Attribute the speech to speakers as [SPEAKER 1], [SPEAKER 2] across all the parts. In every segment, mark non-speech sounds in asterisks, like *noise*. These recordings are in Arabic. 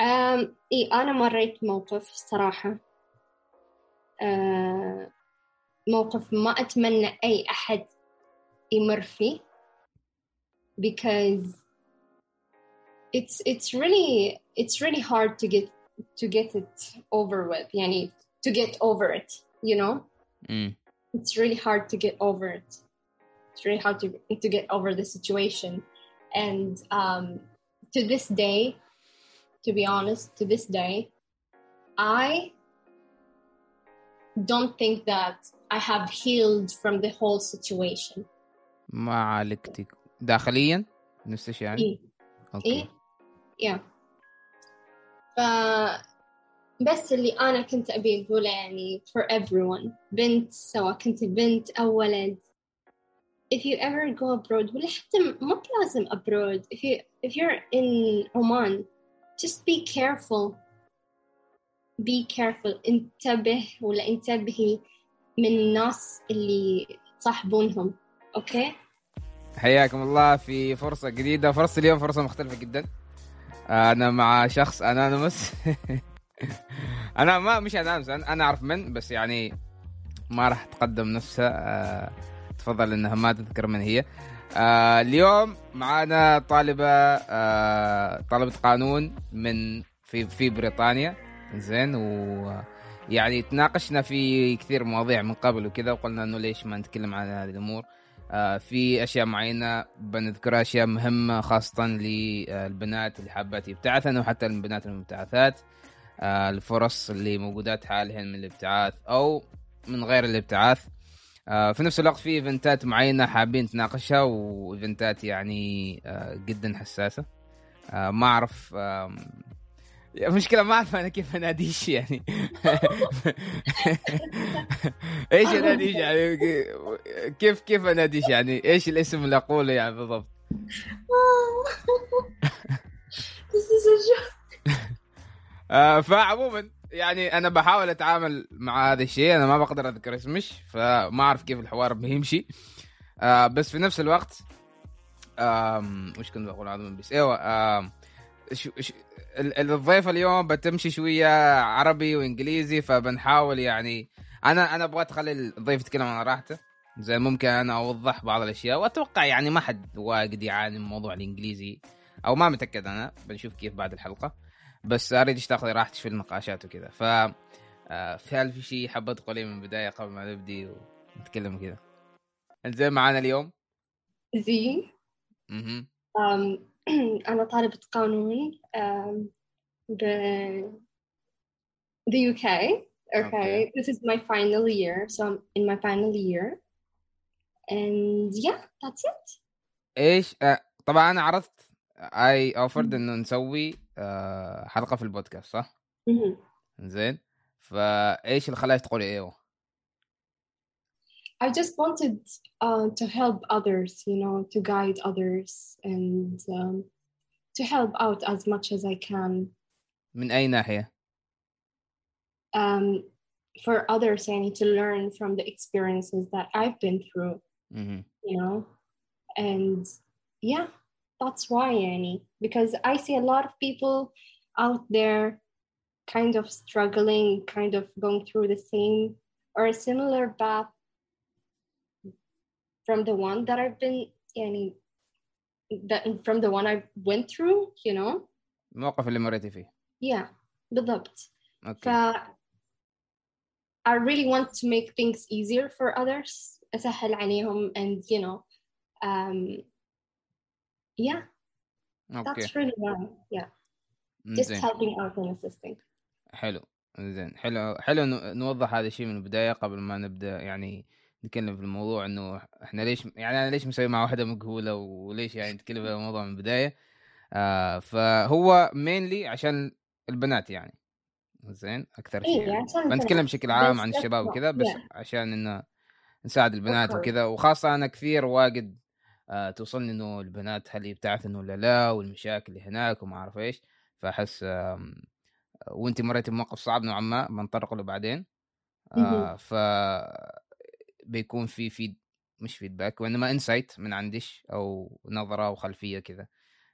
[SPEAKER 1] أم إي أنا مريت موقف صراحة أه موقف ما أتمنى أي أحد يمر فيه because it's it's really it's really hard to get to get it over with يعني to get over it you know
[SPEAKER 2] mm.
[SPEAKER 1] it's really hard to get over it it's really hard to to get over the situation and um, to this day to be honest to this day i don't think that i have healed from the whole situation
[SPEAKER 2] ما عالجتي داخليا نفس الشيء يعني
[SPEAKER 1] إيه.
[SPEAKER 2] اوكي
[SPEAKER 1] إيه يا ف بس اللي أنا كنت أبي أقوله يعني for everyone بنت سواء كنت بنت أو ولد if you ever go abroad ولا حتى مو لازم abroad if you if you're in Oman just be careful. Be careful. انتبه ولا انتبهي من الناس اللي تصاحبونهم أوكي
[SPEAKER 2] حياكم الله في فرصة جديدة. فرصة اليوم فرصة مختلفة جدا. أنا مع شخص أنانيمس *laughs* أنا ما مش أنانيمس أنا أعرف من بس يعني ما راح تقدم نفسها. أه تفضل إنها ما تذكر من هي. أه اليوم معانا طالبة أه طالبة قانون من في في بريطانيا. زين و يعني تناقشنا في كثير مواضيع من قبل وكذا وقلنا إنه ليش ما نتكلم عن هذه الأمور. آه في أشياء معينة بنذكرها أشياء مهمة خاصة للبنات اللي حابات يبتعثن وحتى البنات المبتعثات. آه الفرص اللي موجودات حاليا من الابتعاث أو من غير الابتعاث. آه في نفس الوقت في إيفنتات معينة حابين نتناقشها وإيفنتات يعني آه جدا حساسة. آه ما أعرف آه المشكلة ما أعرف أنا كيف أناديش يعني. *laughs* إيش أناديش يعني؟ كيف كيف أناديش يعني؟ إيش الاسم اللي أقوله يعني بالضبط؟ *laughs* *laughs* آه فعموما يعني أنا بحاول أتعامل مع هذا الشيء أنا ما بقدر أذكر اسمش فما أعرف كيف الحوار بيمشي. آه بس في نفس الوقت وش كنت بقول؟ هذا بس إيوه شو شو الضيفه اليوم بتمشي شوية عربي وإنجليزي فبنحاول يعني أنا أنا أبغى اخلي الضيف يتكلم عن راحته. زي ممكن أنا أوضح بعض الأشياء وأتوقع يعني ما حد واجد يعاني من موضوع الإنجليزي أو ما متأكد أنا. بنشوف كيف بعد الحلقة. بس أريد تاخذي راحتك في النقاشات وكذا. ف في هل في شيء حابه تقوليه من البداية قبل ما نبدي ونتكلم كذا زي معانا اليوم؟
[SPEAKER 1] زين.
[SPEAKER 2] أها *clears throat*
[SPEAKER 1] أنا طالبة قانون ب the UK. Okay.
[SPEAKER 2] Okay.
[SPEAKER 1] this is my final year, so I'm in my final year, and yeah, that's it.
[SPEAKER 2] إيش؟ آه طبعا أنا عرضت اي اوفرد إنه نسوي آه حلقه في البودكاست صح؟
[SPEAKER 1] Mhm.
[SPEAKER 2] زين فايش اللي خلاك تقولي ايوه؟
[SPEAKER 1] I just wanted uh, to help others, you know, to guide others and um, to help out as much as I can
[SPEAKER 2] من اي ناحيه؟
[SPEAKER 1] um, for others, I need to learn from the experiences that I've been through,
[SPEAKER 2] مهم.
[SPEAKER 1] you know, and yeah, that's why, Annie, because I see a lot of people out there kind of struggling, kind of going through the same or a similar path from the one that I've been, Annie, that from the one I went through, you know,
[SPEAKER 2] الموقف اللي مريتي فيه
[SPEAKER 1] yeah, بالضبط.
[SPEAKER 2] اوكي
[SPEAKER 1] ف I really want to make things easier for others أسهل عليهم and you know um, yeah.
[SPEAKER 2] okay
[SPEAKER 1] that's really why. Yeah. Just
[SPEAKER 2] زين.
[SPEAKER 1] helping out and assisting.
[SPEAKER 2] حلو. زين. حلو حلو نو- نوضح هذا الشيء من البداية قبل ما نبدأ يعني نتكلم في الموضوع إنه إحنا ليش يعني أنا ليش مسوي مع وحدة مجهوله وليش يعني نتكلم في الموضوع من البداية؟ آه فهو مينلي عشان البنات يعني. زين. أكثر شيء
[SPEAKER 1] إيه
[SPEAKER 2] يعني. بنتكلم. بشكل عام عن الشباب وكذا بس
[SPEAKER 1] yeah.
[SPEAKER 2] عشان إنه نساعد البنات. وكذا. وخاصة أنا كثير واجد آه توصلني إنه البنات هل يبتعثن ولا لا والمشاكل اللي هناك وما أعرف إيش فأحس وانت مريتي بموقف صعب نوعا ما بنطرق له بعدين آه. ف بيكون في في مش فيدباك وإنما انسايت من عندش أو نظرة وخلفيه كذا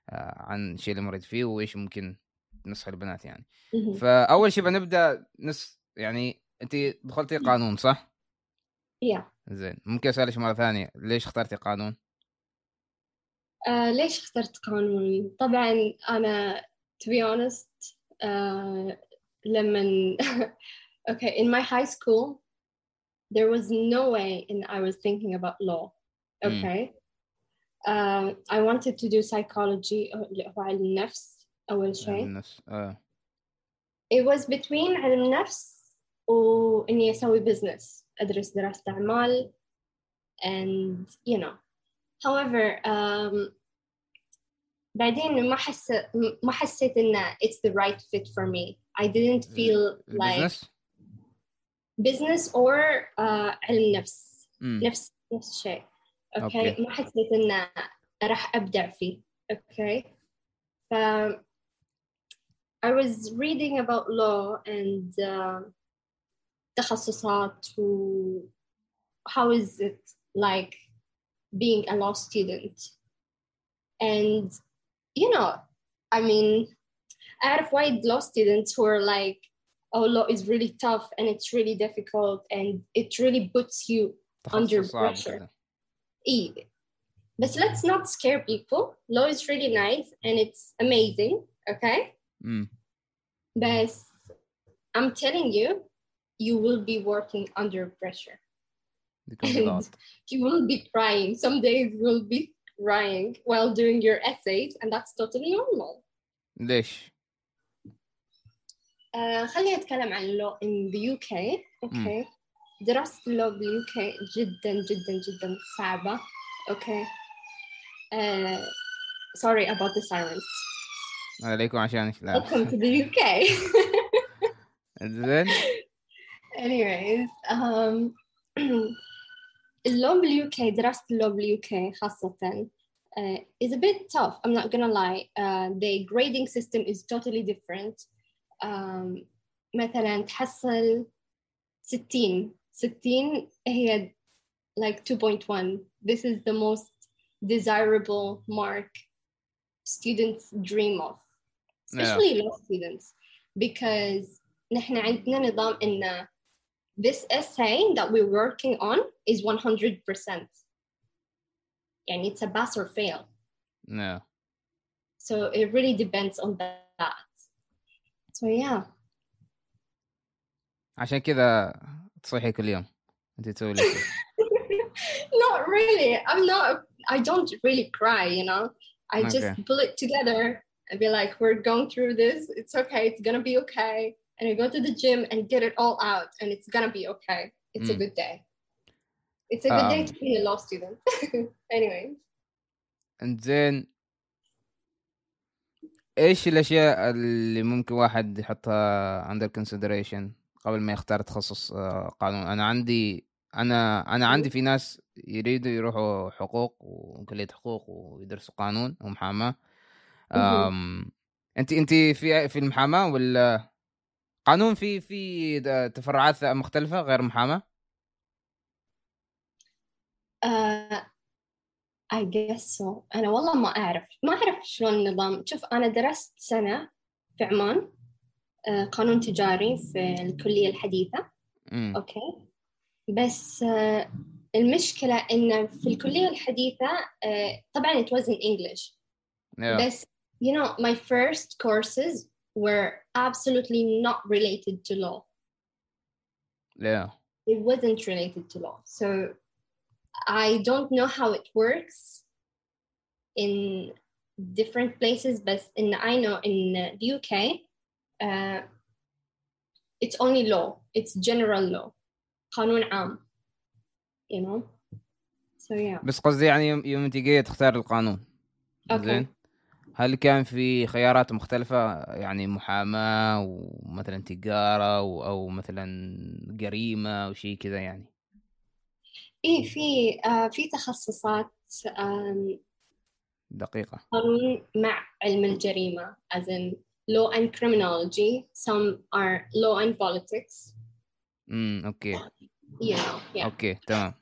[SPEAKER 2] آه عن الشيء اللي مريت فيه وإيش ممكن نصح البنات يعني. فأول شيء بنبدأ نص يعني انت دخلتي قانون صح؟
[SPEAKER 1] yeah.
[SPEAKER 2] زين ممكن أسألك مرة ثانية ليش اخترتي قانون؟
[SPEAKER 1] آه ليش اخترت قانون؟ طبعا أنا to be honest آه لما okay in my high school there was no way in I was thinking about law
[SPEAKER 2] Mm.
[SPEAKER 1] okay uh, I wanted to do psychology اللي هو علم النفس أول شيء
[SPEAKER 2] النفس آه.
[SPEAKER 1] it was between علم النفس وإني أسوي business أدرس دراسة أعمال and you know however um, بعدين ما حس ما حسيت إن it's the right fit for me I didn't feel like
[SPEAKER 2] البزنس؟
[SPEAKER 1] business or uh, علم نفس
[SPEAKER 2] مم.
[SPEAKER 1] نفس نفس الشيء اوكي
[SPEAKER 2] أوكي.
[SPEAKER 1] ما حسيت ان راح ابدع فيه اوكي ف I was reading about law and uh, تخصصات و how is it like being a law student. And, you know, I mean, I had white law students who are like, oh, law is really tough and it's really difficult and it really puts you
[SPEAKER 2] That's under
[SPEAKER 1] pressure. Yeah. But let's not scare people. Law is really nice and it's amazing, okay?
[SPEAKER 2] Mm.
[SPEAKER 1] But I'm telling you, you will be working under pressure.
[SPEAKER 2] يكون ضغط.
[SPEAKER 1] You will *laughs* be crying. Some days you will be crying while doing your essays, and that's totally normal.
[SPEAKER 2] ليش؟
[SPEAKER 1] آه خليني أتكلم عن law in the UK. Okay. دراسة اللو بال UK جدا جدا جدا صعبة. Okay. Uh, sorry about the sirens.
[SPEAKER 2] عليكم عشانك لا
[SPEAKER 1] Welcome to the UK.
[SPEAKER 2] زين *laughs* *laughs*
[SPEAKER 1] Anyways, um, *clears throat* اللو بال UK دراسة اللو بال UK خاصة uh, is a bit tough. I'm not gonna lie. Uh, the grading system is totally different. Um, مثلا تحصل 60 60 هي like 2.1. This is the most desirable mark students dream of, especially law students, because نحن عندنا نظام إن this essay that we're working on is 100%. يعني it's a pass or fail.
[SPEAKER 2] نعم.
[SPEAKER 1] So it really depends on that. So yeah.
[SPEAKER 2] عشان كذا تصيحي كل يوم انت تسوي لي *laughs* شيء.
[SPEAKER 1] not really. I'm not, I don't really cry, you know. I just
[SPEAKER 2] Okay.
[SPEAKER 1] pull it together and be like, we're going through this. It's okay. It's going to be okay. And I go to the gym and get it all out, and it's to be okay. It's a
[SPEAKER 2] Mm.
[SPEAKER 1] good day. It's a good day
[SPEAKER 2] Um,
[SPEAKER 1] to be a law student. *laughs* anyway.
[SPEAKER 2] زين إيش الأشياء اللي ممكن واحد يحطها under consideration قبل ما يختار تخصص آه، قانون أنا عندي أنا أنا عندي في ناس يريدوا يروحوا حقوق وكلية حقوق ويدرسوا قانون. أم، أنت أنت في في المحاماة ولا قانون في في تفرعات مختلفة غير محاماة؟
[SPEAKER 1] Uh, I guess so. أنا والله ما أعرف ما أعرف شلون النظام شوف أنا درست سنة في عمان آه، قانون تجاري في الكلية الحديثة
[SPEAKER 2] امم
[SPEAKER 1] أوكي بس آه، المشكلة إن في الكلية الحديثة آه، طبعا it was in English
[SPEAKER 2] yeah.
[SPEAKER 1] بس you know my first courses were absolutely not related to law
[SPEAKER 2] yeah.
[SPEAKER 1] it wasn't related to law. So I don't know how it works in different places, but in I know in the UK, uh, it's only law. It's general law. قانون عام. You know. So yeah.
[SPEAKER 2] بس قصدي يعني يوم يوم انت جاي تختار القانون
[SPEAKER 1] Okay.
[SPEAKER 2] زين هل كان في خيارات مختلفة يعني محاماة ومثلا تجارة أو مثلا جريمة أو شيء كذا يعني
[SPEAKER 1] إيه في آه في تخصصات آم،
[SPEAKER 2] دقيقة
[SPEAKER 1] قانون مع علم الجريمة as in law and criminology. Some are law and politics.
[SPEAKER 2] امم
[SPEAKER 1] You know. Yeah.
[SPEAKER 2] أوكي تمام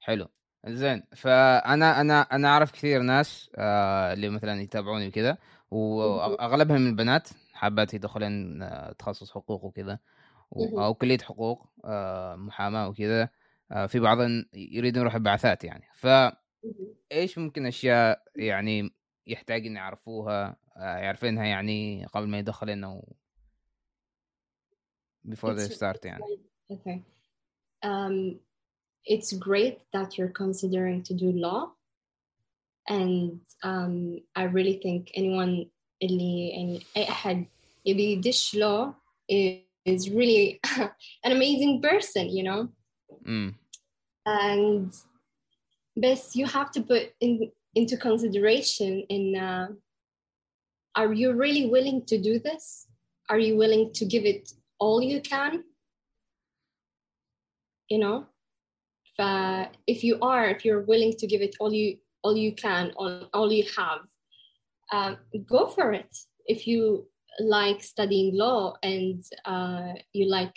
[SPEAKER 2] حلو زين فأنا أنا أنا أعرف كثير ناس آه اللي مثلا يتابعوني وكذا وأغلبهم البنات ح- حابات يدخلين آه، تخصص حقوق وكذا. أو كلية حقوق آه، محاماة وكذا آه، في بعضهم يريدون يروحوا بعثات يعني فايش
[SPEAKER 1] مهم.
[SPEAKER 2] ممكن أشياء يعني يحتاج ان يعرفوها آه، يعرفينها يعني قبل ما يدخلين أو before they start يعني
[SPEAKER 1] okay. Um, it's great that you're considering to do law, and um, I really think anyone اللي يعني أي أحد يبي يدش law is really *laughs* an amazing person, you know.
[SPEAKER 2] امم
[SPEAKER 1] and but you have to put in into consideration in uh, are you really willing to do this are you willing to give it all you can you know Fa- if you are if you're willing to give it all you all you can on all you have um, go for it if you like studying law and uh, you like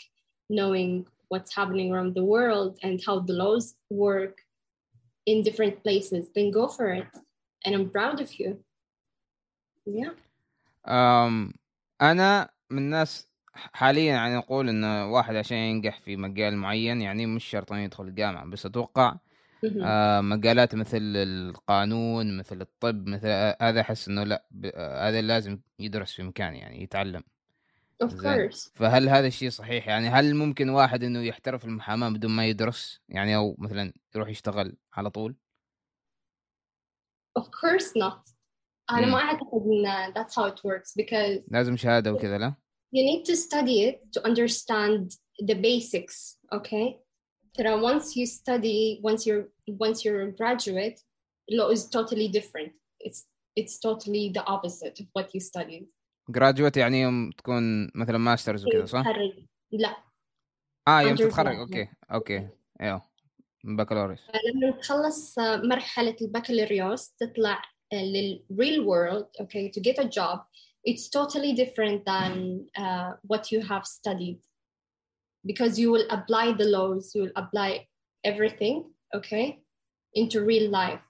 [SPEAKER 1] knowing what's happening around the world and how the laws work in different places, then go for it. And I'm proud of you. Yeah.
[SPEAKER 2] أم انا من الناس حاليا يعني نقول إن واحد عشان ينجح في مجال معين يعني مش شرط إنه يدخل الجامعة بس
[SPEAKER 1] أتوقع.
[SPEAKER 2] آه، مجالات مثل القانون مثل الطب مثل هذا أحس إنه لا آه، هذا لازم يدرس في مكان يعني يتعلم
[SPEAKER 1] Of course.
[SPEAKER 2] فهل هذا الشيء صحيح يعني هل ممكن واحد إنه يحترف المحاماة بدون ما يدرس يعني أو مثلا يروح يشتغل على طول
[SPEAKER 1] Of course not.
[SPEAKER 2] مم.
[SPEAKER 1] ما أعتقد إن that's how it works because
[SPEAKER 2] لازم شهادة وكذا لا
[SPEAKER 1] you need to study it to understand the basics okay ترى once you study once you're once you're a graduate law is totally different it's it's totally the opposite of what you studied
[SPEAKER 2] جراجويت يعني يوم تكون مثلا ماسترز وكذا صح؟
[SPEAKER 1] تتخرج لا
[SPEAKER 2] اه يوم
[SPEAKER 1] Undergrad.
[SPEAKER 2] تتخرج اوكي اوكي ايوه بكالوريوس
[SPEAKER 1] لما تخلص مرحلة البكالوريوس تطلع للreal world okay to get a job it's totally different than uh, what you have studied because you will apply the laws you will apply everything okay into real life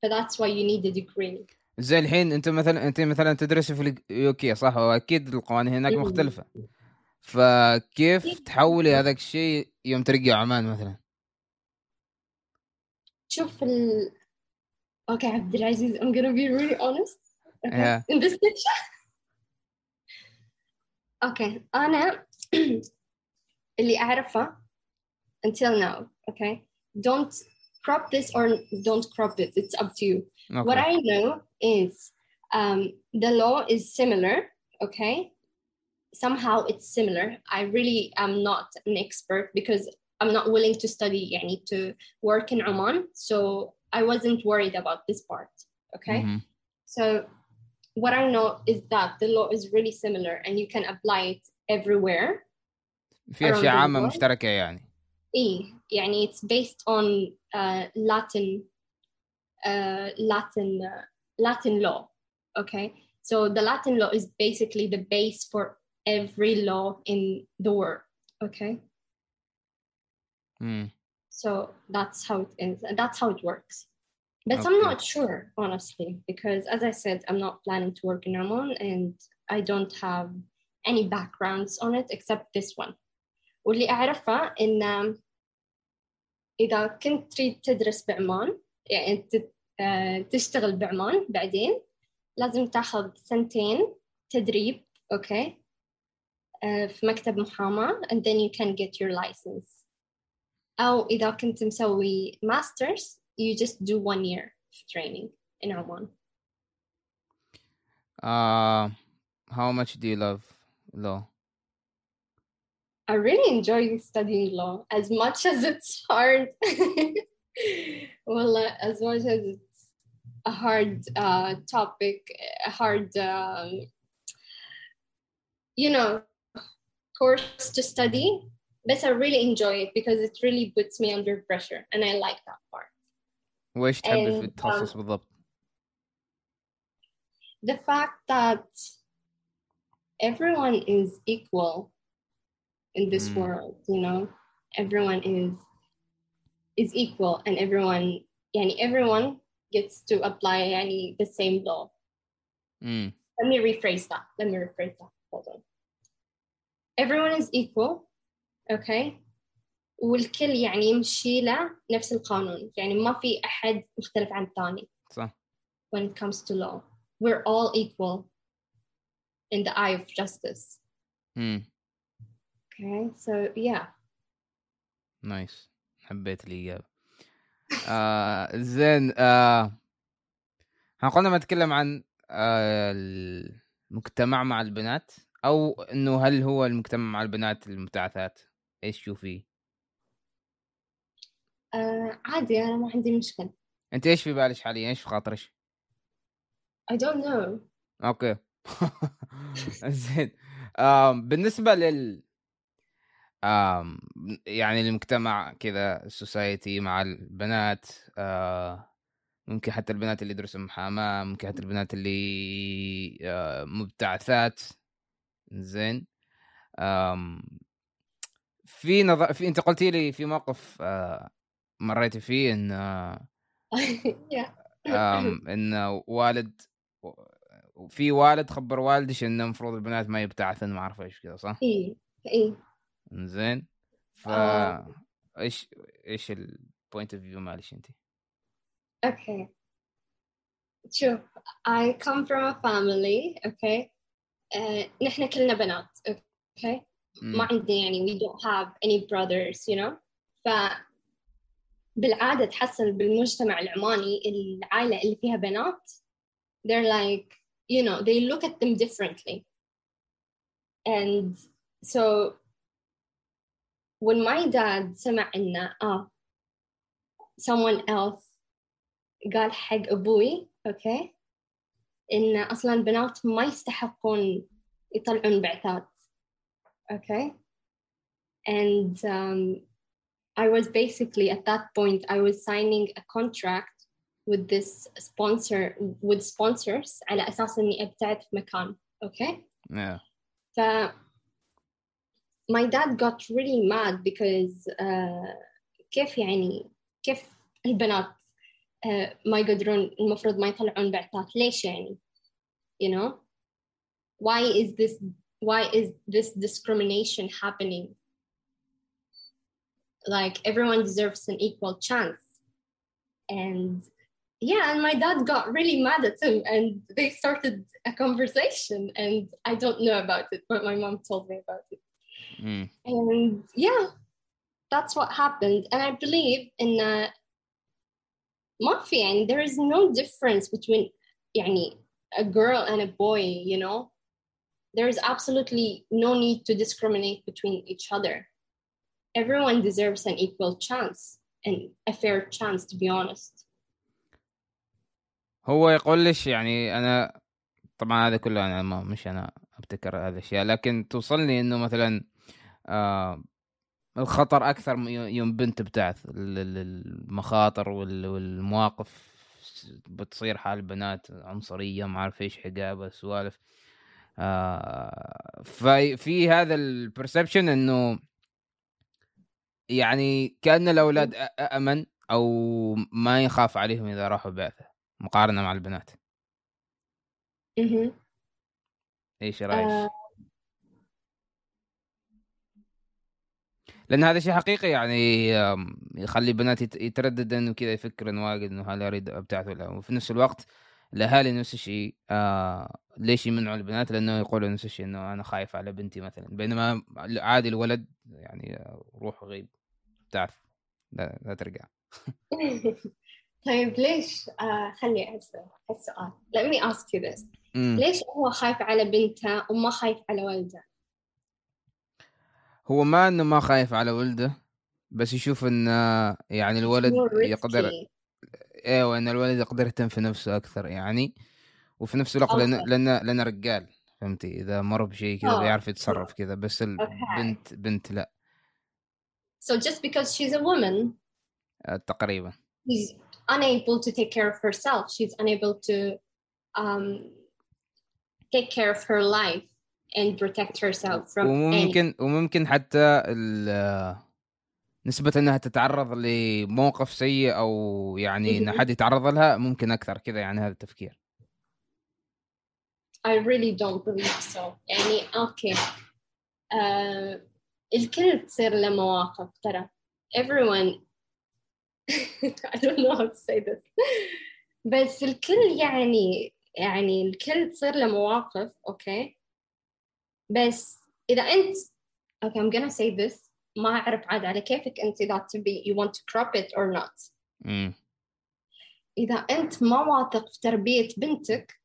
[SPEAKER 1] but that's why you need a degree
[SPEAKER 2] زي الحين انت مثلا انت مثلا تدرسي في اليوكي صح واكيد القوانين هناك
[SPEAKER 1] مم.
[SPEAKER 2] مختلفه فكيف تحولي هذاك الشيء يوم ترجعي عمان مثلا
[SPEAKER 1] شوف ال okay عبد العزيز I'm gonna be really honest okay
[SPEAKER 2] Yeah.
[SPEAKER 1] in this picture okay أنا اللي أعرفه until now okay don't crop this or don't crop it it's up to you what
[SPEAKER 2] اوكي
[SPEAKER 1] I know is um, the law is similar okay somehow it's similar I really am not an expert because I'm not willing to study يعني to work in Oman so I wasn't worried about this part okay
[SPEAKER 2] مهم.
[SPEAKER 1] so what I know is that the law is really similar and you can apply it everywhere
[SPEAKER 2] في
[SPEAKER 1] Around
[SPEAKER 2] اشياء
[SPEAKER 1] the
[SPEAKER 2] عامه
[SPEAKER 1] world.
[SPEAKER 2] مشتركه يعني
[SPEAKER 1] إيه يعني it's based on uh, Latin uh, Latin uh, Latin law okay so the Latin law is basically the base for every law in the world okay
[SPEAKER 2] مم.
[SPEAKER 1] so that's how it is and that's how it works but I'm
[SPEAKER 2] Okay.
[SPEAKER 1] not sure honestly because as I said I'm not planning to work in Oman and I don't have any backgrounds on it except this one واللي أعرفه إن إذا كنت تريد تدرس بعمان يعني تت- آه، تشتغل بعمان بعدين لازم تاخذ سنتين تدريب أوكي آه، في مكتب محاماة and then you can get your license أو إذا كنت مسوي masters you just do one year of training in Oman
[SPEAKER 2] uh, how much do you love law
[SPEAKER 1] I really enjoy studying law as much as it's hard. *laughs* well, uh, as much as it's a hard uh, topic, a hard, um, you know, course to study, but I really enjoy it because it really puts me under pressure, and I like that part.
[SPEAKER 2] Toss
[SPEAKER 1] um,
[SPEAKER 2] us with
[SPEAKER 1] the fact that everyone is equal in this
[SPEAKER 2] mm.
[SPEAKER 1] world you know? Everyone is is equal and everyone and everyone gets to apply any the same law.
[SPEAKER 2] Mm.
[SPEAKER 1] let me rephrase that. Let me rephrase that. Hold on. Everyone is equal okay? والكل يعني يمشي له نفس القانون. يعني ما في أحد مختلف عن الثاني.
[SPEAKER 2] صح.
[SPEAKER 1] When it comes to law. We're all equal in the eye of justice.
[SPEAKER 2] امم
[SPEAKER 1] okay so yeah.
[SPEAKER 2] نايس حبيت الإجابة. آه زين آه قلنا ما نتكلم عن آه المجتمع مع البنات أو إنه هل هو المجتمع مع البنات المبتعثات إيش تشوفيه؟
[SPEAKER 1] آه عادي أنا ما عندي مشكلة.
[SPEAKER 2] أنت إيش في بالك حاليا؟ إيش في خاطرك؟
[SPEAKER 1] I don't know.
[SPEAKER 2] Okay. *laughs* زين. آم بالنسبة لل آم يعني المجتمع كذا ال society مع البنات آه ممكن حتى البنات اللي يدرسوا محاماة ممكن حتى البنات اللي آه مبتعثات. زين. في نظر في أنت قلتي لي في موقف آه مريتي فيه إن آه *laughs* *laughs* إن والد في والد خبر والدش انه المفروض البنات ما يبتعثن ما أعرف إيش كذا صح؟
[SPEAKER 1] إيه إيه
[SPEAKER 2] زين ف
[SPEAKER 1] آه.
[SPEAKER 2] إيش إيش ال point of view معلش أنت؟
[SPEAKER 1] Okay. شوف I come from a family okay uh, نحن كلنا بنات okay ما عندي يعني we don't have any brothers you know ف بالعادة تحصل بالمجتمع العماني العائلة اللي فيها بنات. They're like you know they look at them differently. And so when my dad سمع إنه آه someone else قال حق أبوي أوكي إن أصلا البنات ما يستحقون يطلعون بعثات أوكي and um, I was basically at that point I was signing a contract with this sponsor with sponsors على أساس إني أبتعد في مكان أوكي
[SPEAKER 2] yeah.
[SPEAKER 1] ف my dad got really mad because uh, كيف يعني كيف البنات uh, ما يقدرون المفروض ما يطلعون بعثات ليش يعني you know why is this why is this discrimination happening like everyone deserves an equal chance. And yeah and my dad got really mad at him and they started a conversation and i don't know about it but my mom told me about it.
[SPEAKER 2] Mm.
[SPEAKER 1] and yeah that's what happened. And i believe in uh, mafia and there is no difference between yani, a girl and a boy you know? There is absolutely no need to discriminate between each other. Everyone deserves an equal chance and a fair chance to be honest.
[SPEAKER 2] هو يقول ليش يعني أنا طبعا هذا كله أنا ما مش أنا أبتكر هذه الاشياء لكن توصلني إنه مثلا آه الخطر أكثر يوم بنت بتعث ال- ال- المخاطر وال- والمواقف بتصير حال بنات عنصرية ما أعرف إيش حجابه سوالف. آه في في هذا البرسبشن إنه يعني كأن الأولاد أمن أو ما يخاف عليهم إذا راحوا بعثة مقارنة مع البنات
[SPEAKER 1] Mhm.
[SPEAKER 2] إيش رأيك؟
[SPEAKER 1] آه.
[SPEAKER 2] لأن هذا شيء حقيقي يعني يخلي بنات يت- يترددن وكذا يفكرن واجد إنه هل أريد أبتعث ولا وفي نفس الوقت الأهالي نفس الشيء آه ليش يمنعوا البنات لأنه يقولوا نفس الشيء إنه أنا خايف على بنتي مثلا بينما عادي الولد يعني آه، روح غيب بتعرف لا, لا ترجع *laughs*
[SPEAKER 1] طيب ليش آه خلي السؤال let me ask you this
[SPEAKER 2] مم.
[SPEAKER 1] ليش هو خايف على بنته وما خايف على ولده
[SPEAKER 2] هو ما إنه ما خايف على ولده بس يشوف إن آه، يعني الولد. يقدر إيوه إن الولد يقدر يهتم في نفسه أكثر يعني وفي نفس الوقت
[SPEAKER 1] لأن.
[SPEAKER 2] لأن لأن رجال فهمتي إذا مر بشيء كذا
[SPEAKER 1] آه.
[SPEAKER 2] بيعرف يتصرف كذا بس البنت بنت لا
[SPEAKER 1] so just because she's a woman
[SPEAKER 2] آه، تقريبا
[SPEAKER 1] she's unable to take care of herself she's unable to um, take care of her life and protect herself from any
[SPEAKER 2] وممكن وممكن حتى ال- نسبة انها تتعرض لموقف سيء او يعني ان
[SPEAKER 1] مهم.
[SPEAKER 2] حد يتعرض لها ممكن اكثر كذا يعني هذا التفكير
[SPEAKER 1] I really don't believe so يعني اوكي uh, الكل تصير له مواقف ترى. Everyone. *laughs* I don't know how to say this. بس الكل يعني يعني الكل تصير له مواقف okay بس إذا أنت okay I'm gonna say this. ما أعرف عاد على كيفك أنت إذا تبي you want to crop it or not. إذا أنت ما واثق في تربية بنتك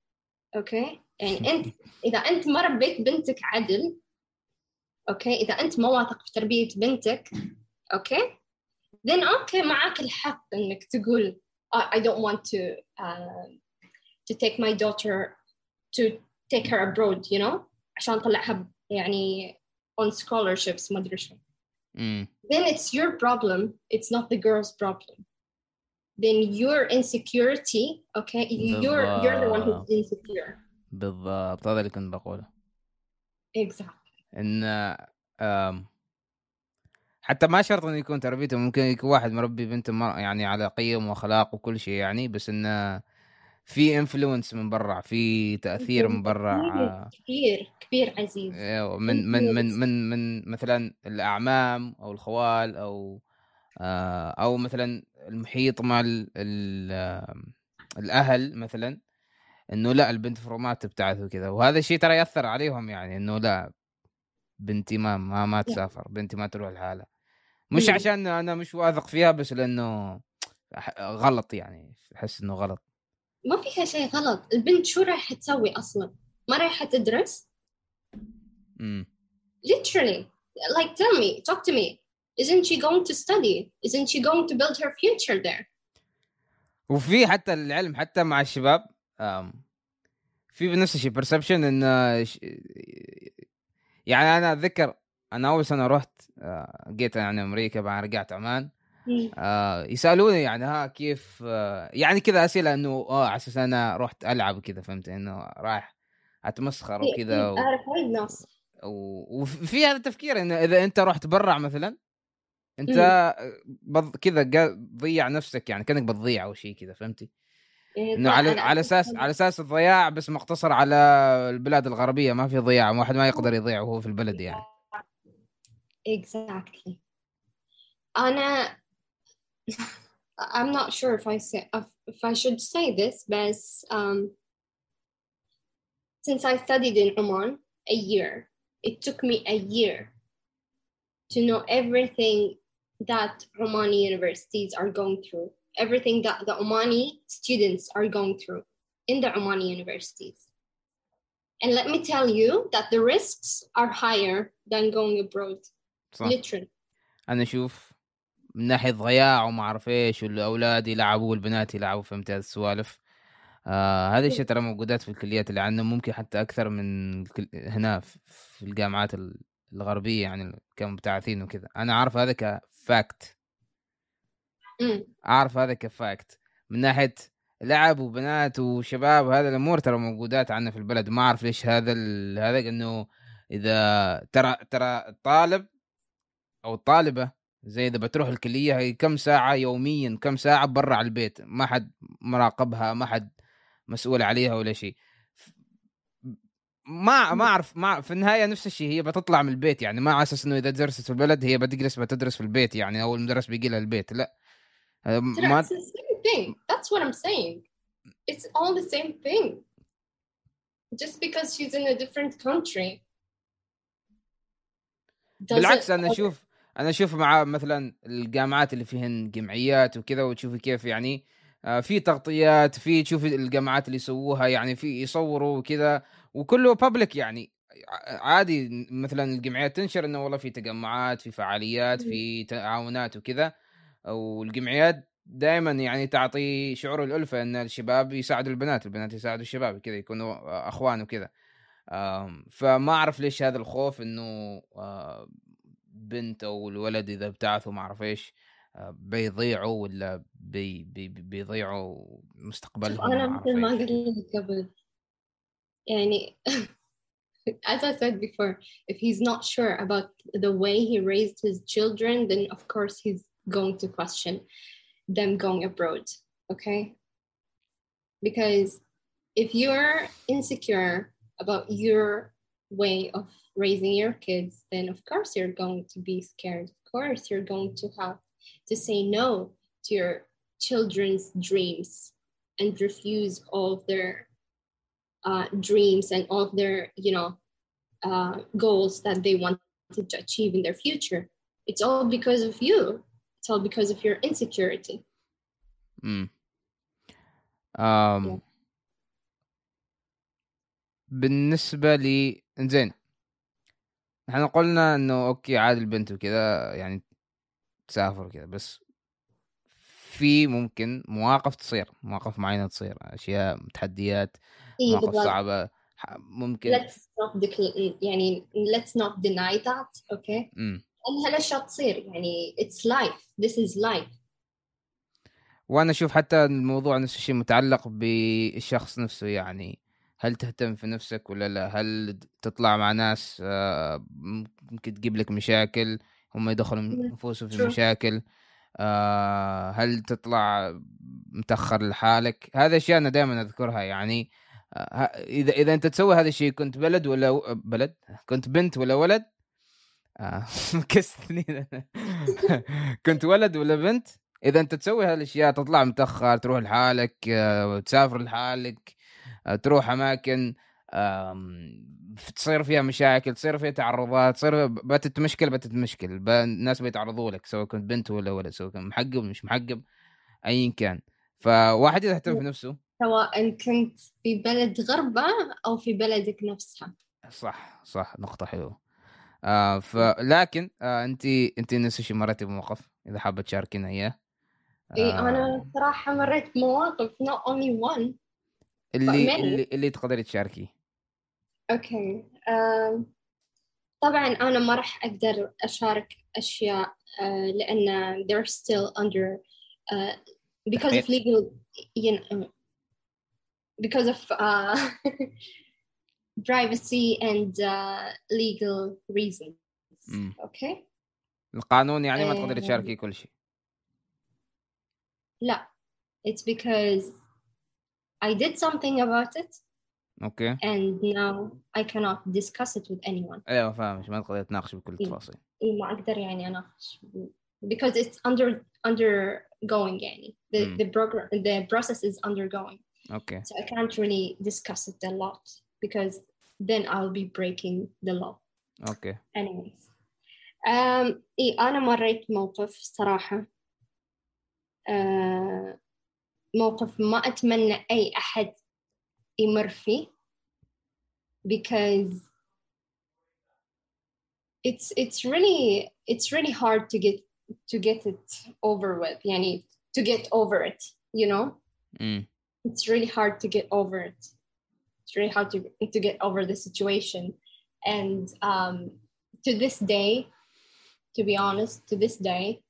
[SPEAKER 1] okay يعني أنت إذا أنت ما ربيت بنتك عدل okay اذا انت ما واثق في تربيه بنتك okay then okay معك الحق انك تقول "I- don't want to uh, to take my daughter to take her abroad you know عشان اطلعها يعني on scholarships ما ادري شو
[SPEAKER 2] امم
[SPEAKER 1] then it's your problem it's not the girl's problem then your insecurity okay you're you're the one who's
[SPEAKER 2] بالضبط.
[SPEAKER 1] insecure
[SPEAKER 2] بالضبط هذا اللي كنت بقوله
[SPEAKER 1] exactly
[SPEAKER 2] إن حتى ما شرط إنه يكون تربيته ممكن يكون واحد مربي بنته يعني على قيم وأخلاق وكل شيء يعني بس انه في انفلونس من برا في تأثير من برا آه،
[SPEAKER 1] كبير كبير عزيز
[SPEAKER 2] أيوة، من من من من من مثلا الأعمام أو الخوال أو آه، أو مثلا المحيط مع ال ال آم، الأهل مثلا إنه لا البنت المفروض ما تبتعث وكذا وهذا الشيء ترى يأثر عليهم يعني إنه لا بنتي ما ما, ما تسافر بنتي ما تروح لحالها. مش
[SPEAKER 1] مم.
[SPEAKER 2] عشان أنا مش واثق فيها بس لأنه غلط يعني أحس إنه غلط.
[SPEAKER 1] ما فيها شيء غلط. البنت شو رايحة تسوي أصلا؟ ما رايحة تدرس؟
[SPEAKER 2] امم
[SPEAKER 1] literally. Like tell me talk to me. Isn't she going to study? Isn't she going to build her future there?
[SPEAKER 2] وفي حتى العلم حتى مع الشباب في نفس الشيء انه ش- يعني أنا أتذكر أنا أول سنة رحت آه، جيت يعني أمريكا بعد رجعت عمان
[SPEAKER 1] مم.
[SPEAKER 2] آه يسألوني يعني ها كيف آه يعني كذا أسئلة إنه آه على أساس أنا رحت ألعب وكذا فهمت إنه رايح أتمسخر
[SPEAKER 1] في-
[SPEAKER 2] وكذا
[SPEAKER 1] في-
[SPEAKER 2] و...
[SPEAKER 1] أعرف وايد ناس
[SPEAKER 2] و... وفي هذا التفكير إنه إذا أنت رحت برا مثلا أنت بض... كذا تضيع نفسك يعني كأنك بتضيع أو شيء كذا فهمتي؟
[SPEAKER 1] إيه،
[SPEAKER 2] انه على على
[SPEAKER 1] أساس
[SPEAKER 2] على أساس الضياع بس مقتصر على البلاد الغربيه ما في ضياع واحد ما يقدر يضيع وهو في البلد يعني
[SPEAKER 1] exactly أنا I'm not sure if I say if, I should say this but um, since I studied in Oman a year it took me a year to know everything that Omani universities are going through everything that the Omani students are going through in the Omani universities and let me tell you that the risks are higher than going abroad
[SPEAKER 2] صح
[SPEAKER 1] literally
[SPEAKER 2] انا اشوف من ناحيه ضياع وما اعرف ايش والاولاد يلعبوا والبنات يلعبوا فهمت هذه السوالف آه هذه الشيء ترى موجودات في الكليات اللي عندنا ممكن حتى اكثر من الكل... هنا في في الجامعات ال- الغربيه يعني كمبتعثين وكذا انا اعرف هذا كفاكت اعرف هذا كفاكت. من ناحية لعب وبنات وشباب هذا الأمور ترى موجودات عندنا في البلد. ما أعرف ليش هذا. هذا إنه إذا ترى ترى الطالب أو الطالبه زي إذا بتروح الكلية هي كم ساعة يوميا كم ساعة برا على البيت؟ ما حد مراقبها ما حد مسؤول عليها ولا شيء. ما ما أعرف ما في النهاية نفس الشيء هي بتطلع من البيت يعني. ما على أساس إنه إذا درست في البلد هي بتجلس بتدرس في البيت يعني أو المدرس بيجي لها البيت. لا. ما
[SPEAKER 1] It's the same thing. That's what I'm saying. It's all the same thing. Just because she's in a different country.
[SPEAKER 2] بالعكس أنا أشوف أنا أشوف مع مثلا الجامعات اللي فيهن جمعيات وكذا وتشوفي كيف يعني آه، في تغطيات في تشوفي الجامعات اللي يسووها يعني في يصوروا وكذا وكله بابليك يعني عادي مثلا الجمعيات تنشر إنه والله في تجمعات في فعاليات في تعاونات وكذا والجمعيات دائما يعني تعطي شعور الألفة إن الشباب يساعدوا البنات البنات يساعدوا الشباب كذا يكونوا أخوان وكذا فما أعرف ليش هذا الخوف إنه آه، بنت أو الولد إذا ابتعثوا ما أعرف إيش آه، بيضيعوا ولا بي بي بي- بيضيعوا مستقبلهم أعرف
[SPEAKER 1] مثل ما. قلت لك قبل يعني *laughs* as I said before if he's not sure about the way he raised his children then of course he's going to question them going abroad okay because if you're insecure about your way of raising your kids, then of course you're going to be scared. Of course, you're going to have to say no to your children's dreams and refuse all of their uh, dreams and all of their, you know, uh, goals that they wanted to achieve in their future. It's all because of you. It's all because of your insecurity.
[SPEAKER 2] امم um, بالنسبة لي زين إحنا قلنا إنه أوكي عادي البنت وكذا يعني تسافر وكذا بس في ممكن مواقف تصير مواقف معينة تصير أشياء تحديات
[SPEAKER 1] إيه
[SPEAKER 2] مواقف
[SPEAKER 1] بالضبط.
[SPEAKER 2] صعبة ممكن
[SPEAKER 1] let's not decl- يعني let's not deny that okay
[SPEAKER 2] امم
[SPEAKER 1] لأن هالأشياء تصير؟ يعني it's life. This is life.
[SPEAKER 2] وأنا أشوف حتى الموضوع نفس الشيء متعلق بالشخص نفسه يعني هل تهتم في نفسك ولا لا؟ هل تطلع مع ناس آه، ممكن تجيب لك مشاكل؟ هم يدخلوا. نفوسهم في. مشاكل. آه، هل تطلع متأخر لحالك؟ هذه أشياء أنا دائما أذكرها يعني آه، إذا إذا أنت تسوي هذا الشيء كنت بلد ولا بلد؟ كنت بنت ولا ولد؟ *laughs* كستني *laughs* كنت ولد ولا بنت؟ إذا أنت تسوي هالأشياء تطلع متأخر تروح لحالك آه، تسافر لحالك آه، تروح أماكن تصير فيها مشاكل تصير فيها تعرضات تصير باتت مشكله باتت مشكله ب- الناس بيتعرضوا لك سواء كنت بنت ولا ولد سواء كنت محقب مش محقب ايا كان. فواحد اذا اهتم في نفسه.
[SPEAKER 1] سواء كنت في بلد غربة أو في بلدك نفسها.
[SPEAKER 2] صح صح نقطة حلوة. آه فلكن آه انت انت الشيء مريتي بموقف إذا حابة تشاركينا
[SPEAKER 1] إياه.
[SPEAKER 2] آه.
[SPEAKER 1] أنا صراحة مريت بمواقف not only one
[SPEAKER 2] اللي. اللي اللي تقدري تشاركيه.
[SPEAKER 1] أوكي. آم، طبعا أنا ما راح أقدر أشارك أشياء آه، لأن they're still under uh, because of legal you know, because of uh, *laughs* privacy and uh, legal reasons
[SPEAKER 2] مم.
[SPEAKER 1] okay
[SPEAKER 2] القانون يعني ما تقدري
[SPEAKER 1] آه.
[SPEAKER 2] تشاركي كل شيء
[SPEAKER 1] لا it's because I did something about it
[SPEAKER 2] اوكي
[SPEAKER 1] and now I cannot discuss it with anyone
[SPEAKER 2] ايوه فاهمك ما تقدري تناقشي بكل
[SPEAKER 1] إيه.
[SPEAKER 2] التفاصيل
[SPEAKER 1] إيه، ما أقدر يعني أناقش because it's under undergoing يعني the,
[SPEAKER 2] مم.
[SPEAKER 1] the program the process is undergoing
[SPEAKER 2] اوكي
[SPEAKER 1] so I can't really discuss it a lot because then I'll be breaking the law
[SPEAKER 2] اوكي
[SPEAKER 1] anyways um, إيه أنا مريت موقف صراحة آه، موقف ما أتمنى أي أحد يمر فيه because it's it's really it's really hard to get to get it over with يعني to get over it you know
[SPEAKER 2] امم
[SPEAKER 1] it's really hard to get over it. It's really hard to, to get over the situation. And um, to this day, to be honest, to this day,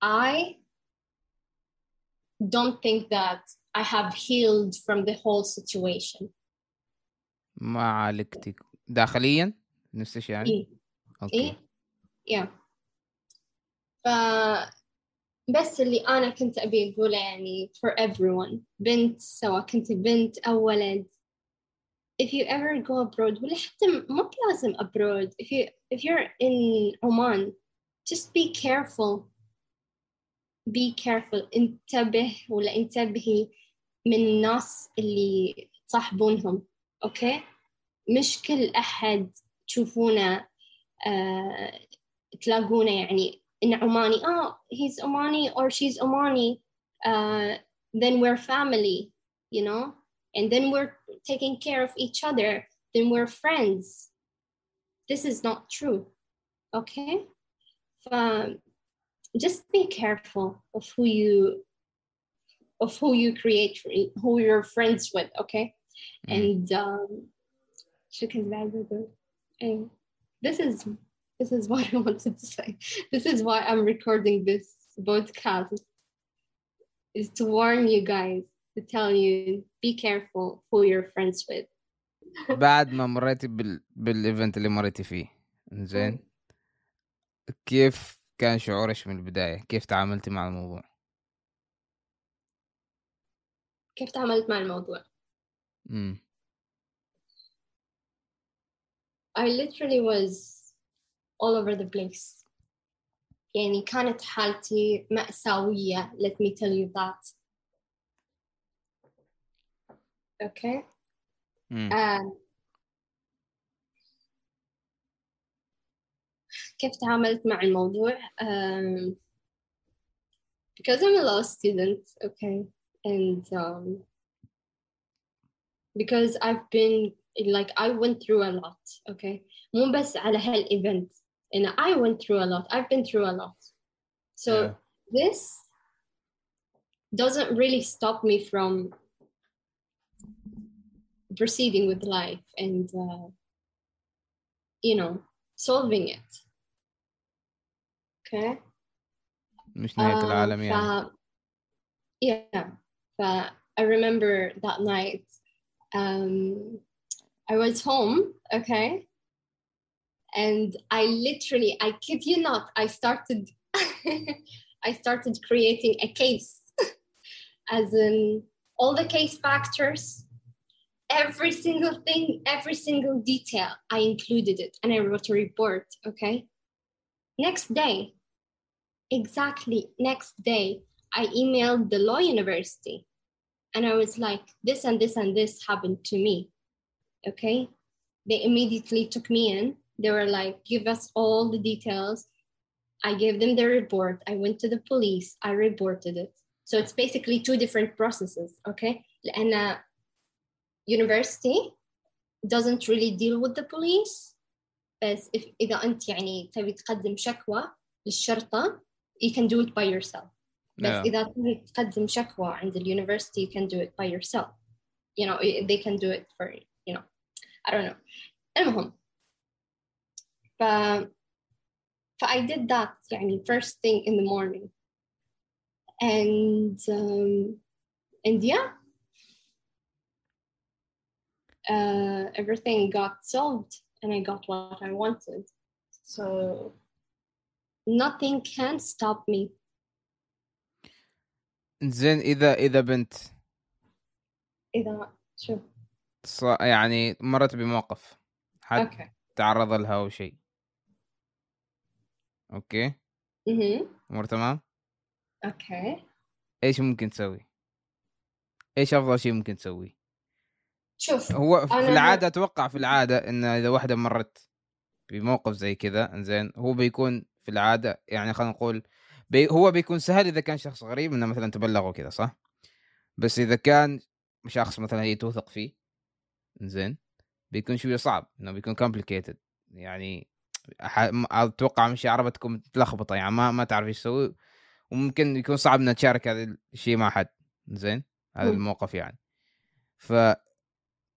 [SPEAKER 1] I don't think that I have healed from the whole situation.
[SPEAKER 2] ما عالجتي داخليا نفس الشيء يعني
[SPEAKER 1] إيه.
[SPEAKER 2] اوكي
[SPEAKER 1] إيه؟ Yeah. ف بس اللي أنا كنت أبي أقوله يعني for everyone. بنت سواء كنت بنت أو ولد. If you ever go abroad ولا حتى مو بلازم abroad. If you if you're in Oman just be careful. Be careful. انتبه ولا انتبهي من الناس اللي تصاحبونهم أوكي مش كل أحد تشوفونه آه تلاقونه يعني in Omani, oh, he's Omani or she's Omani, uh, then we're family, you know, and then we're taking care of each other, then we're friends. This is not true, okay? Um, just be careful of who you of who you create who you're friends with okay
[SPEAKER 2] mm.
[SPEAKER 1] and um, and this is this is what *laughs* I wanted to say this is why I'm recording this podcast is to warn you guys to tell you be careful who you're friends with
[SPEAKER 2] بعد ما مريتي بال... بالايفنت اللي مريتي فيه زين كيف كان شعورك من البدايه كيف تعاملتي مع الموضوع
[SPEAKER 1] كيف تعاملت مع الموضوع
[SPEAKER 2] امم
[SPEAKER 1] I literally was all over the place يعني كانت حالتي مأساوية let me tell you that okay
[SPEAKER 2] مم.
[SPEAKER 1] um, كيف تعاملت مع الموضوع um, because I'm a law student okay and um, because I've been like I went through a lot okay مو بس على هالايفنت and I went through a lot I've been through a lot so
[SPEAKER 2] Yeah.
[SPEAKER 1] this doesn't really stop me from proceeding with life and uh, you know solving it okay
[SPEAKER 2] مش نهاية
[SPEAKER 1] Uh,
[SPEAKER 2] العالم يعني
[SPEAKER 1] ف- yeah ف I remember that night um, I was home okay And I literally I kid you not I started *laughs* I started creating a case *laughs* as in all the case factors every single thing every single detail I included it and I wrote a report okay next day exactly next day I emailed the law university and I was like, this and this and this happened to me. Okay. They immediately took me in. They were like, give us all the details. I gave them the report. I went to the police. I reported it. So it's basically two different processes. Okay. And uh, university doesn't really deal with the police. بس if إذا أنت يعني تبي تقدم شكوى للشرطة you can do it by yourself. بس
[SPEAKER 2] Yeah.
[SPEAKER 1] إذا تبي تقدم شكوى عند اليونيفرسيتي you can do it by yourself you know they can do it for you know I don't know المهم ف ف I did that يعني first thing in the morning and um, and yeah uh, everything got solved and I got what I wanted so nothing can stop me
[SPEAKER 2] زين اذا اذا بنت
[SPEAKER 1] إذا شو
[SPEAKER 2] ص- يعني مرت بموقف حد
[SPEAKER 1] اوكي
[SPEAKER 2] تعرض لها او شيء Okay.
[SPEAKER 1] أها
[SPEAKER 2] امور تمام؟
[SPEAKER 1] Okay.
[SPEAKER 2] إيش ممكن تسوي؟ إيش أفضل شيء ممكن تسويه
[SPEAKER 1] شوف
[SPEAKER 2] هو في العادة أتوقع في العادة إن إذا واحدة مرت بموقف زي كذا إنزين هو بيكون في العادة يعني خلينا نقول بي هو بيكون سهل إذا كان شخص غريب إنه مثلا تبلغ وكذا صح؟ بس إذا كان شخص مثلا هي توثق فيه زين بيكون شوية صعب إنه بيكون complicated يعني أتوقع مش عربة تكون متلخبطه يعني ما ما تعرف إيش تسوي وممكن يكون صعب إنها تشارك هذا الشيء مع حد. زين؟ هذا. الموقف يعني. ف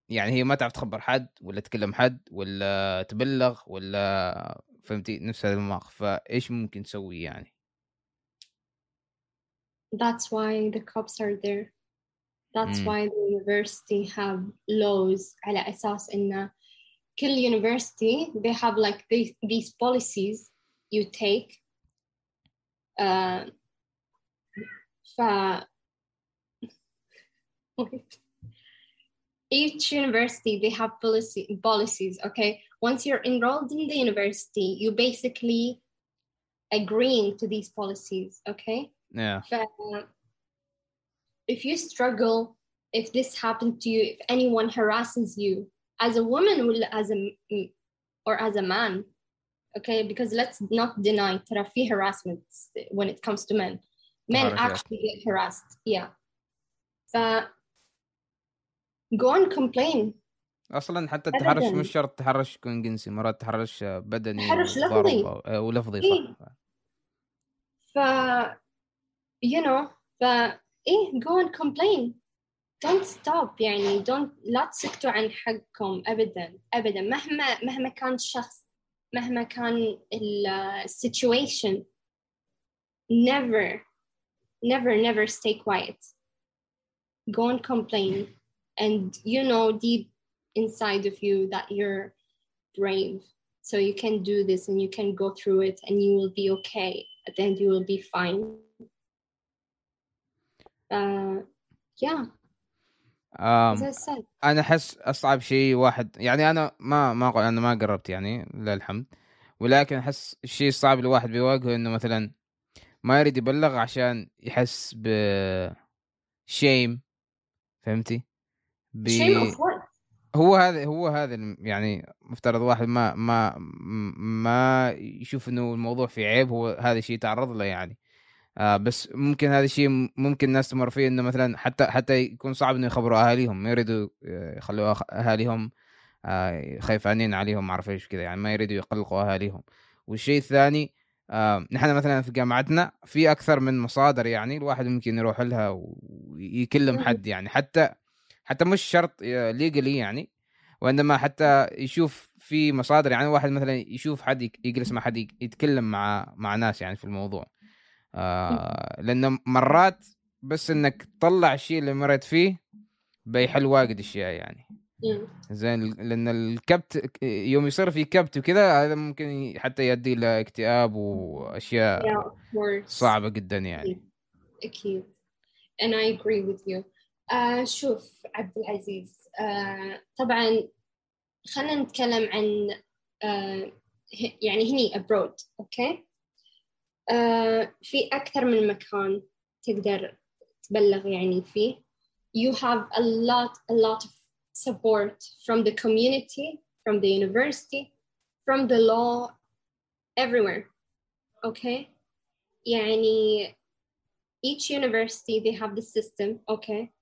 [SPEAKER 2] يعني هي ما تعرف تخبر حد ولا تكلم حد ولا تبلغ ولا فهمتي؟ نفس هذا المواقف فايش ممكن تسوي يعني؟
[SPEAKER 1] That's why the cops are there. That's
[SPEAKER 2] Mm.
[SPEAKER 1] why the university have laws على أساس إن Kill University, they have like these, these policies you take. Uh, each university they have policy policies okay? Once you're enrolled in the university you basically agreeing to these policies okay?
[SPEAKER 2] Yeah.
[SPEAKER 1] But, uh, if you struggle if this happened to you if anyone harasses you as a woman will as a or as a man, okay, because let's not deny ترى في harassment when it comes to men. Men
[SPEAKER 2] Harass, yeah.
[SPEAKER 1] actually get harassed, yeah. ف go and complain.
[SPEAKER 2] اصلا حتى
[SPEAKER 1] أبداً.
[SPEAKER 2] التحرش مش شرط تحرش يكون جنسي مرات تحرش بدني
[SPEAKER 1] تحرش
[SPEAKER 2] وضرب
[SPEAKER 1] لفظي.
[SPEAKER 2] أو- آه، ولفظي
[SPEAKER 1] إيه.
[SPEAKER 2] صح
[SPEAKER 1] ف you know ف إيه go and complain don't stop يعني don't لا تسكتوا عن حقكم أبدا أبدا مهما مهما كان الشخص مهما كان ال uh, situation never never never stay quiet go and complain and you know deep inside of you that you're brave so you can do this and you can go through it and you will be okay at the end you will be fine uh, yeah
[SPEAKER 2] أنا أحس أصعب شيء واحد يعني أنا ما ما أنا ما قربت يعني لله الحمد ولكن أحس الشيء الصعب الواحد بيواجهه إنه مثلا ما يريد يبلغ عشان يحس ب شيم فهمتي؟ ب... هو هذا هو هذا يعني مفترض واحد ما ما ما يشوف إنه الموضوع فيه عيب هو هذا الشيء تعرض له يعني. آه بس ممكن هذا الشيء ممكن الناس تمر فيه إنه مثلا حتى حتى يكون صعب إنه يخبروا أهاليهم ما يريدوا آه، يخلوا أهاليهم آه خايفانين عليهم ما أعرف إيش كذا يعني ما يريدوا يقلقوا أهاليهم والشيء الثاني آه نحن مثلا في جامعتنا في أكثر من مصادر يعني الواحد ممكن يروح لها ويكلم. حد يعني حتى حتى مش شرط ليجلي يعني وإنما حتى يشوف في مصادر يعني واحد مثلا يشوف حد يجلس مع حد يتكلم مع مع ناس يعني في الموضوع آه لأنه مرات بس إنك تطلع الشيء اللي مريت فيه بيحل واجد أشياء يعني. زين لأن الكبت يوم يصير في كبت وكذا هذا ممكن حتى يؤدي إلى اكتئاب
[SPEAKER 1] وأشياء.
[SPEAKER 2] صعبة جدا يعني
[SPEAKER 1] أكيد. And I agree with you. آه شوف عبد العزيز آه طبعا خلينا نتكلم عن آه ه- يعني هني abroad أوكي آه في أكثر من مكان تقدر تبلغ يعني فيه you have a lot a lot of support from the community from the university from the law everywhere okay يعني each university they have the system okay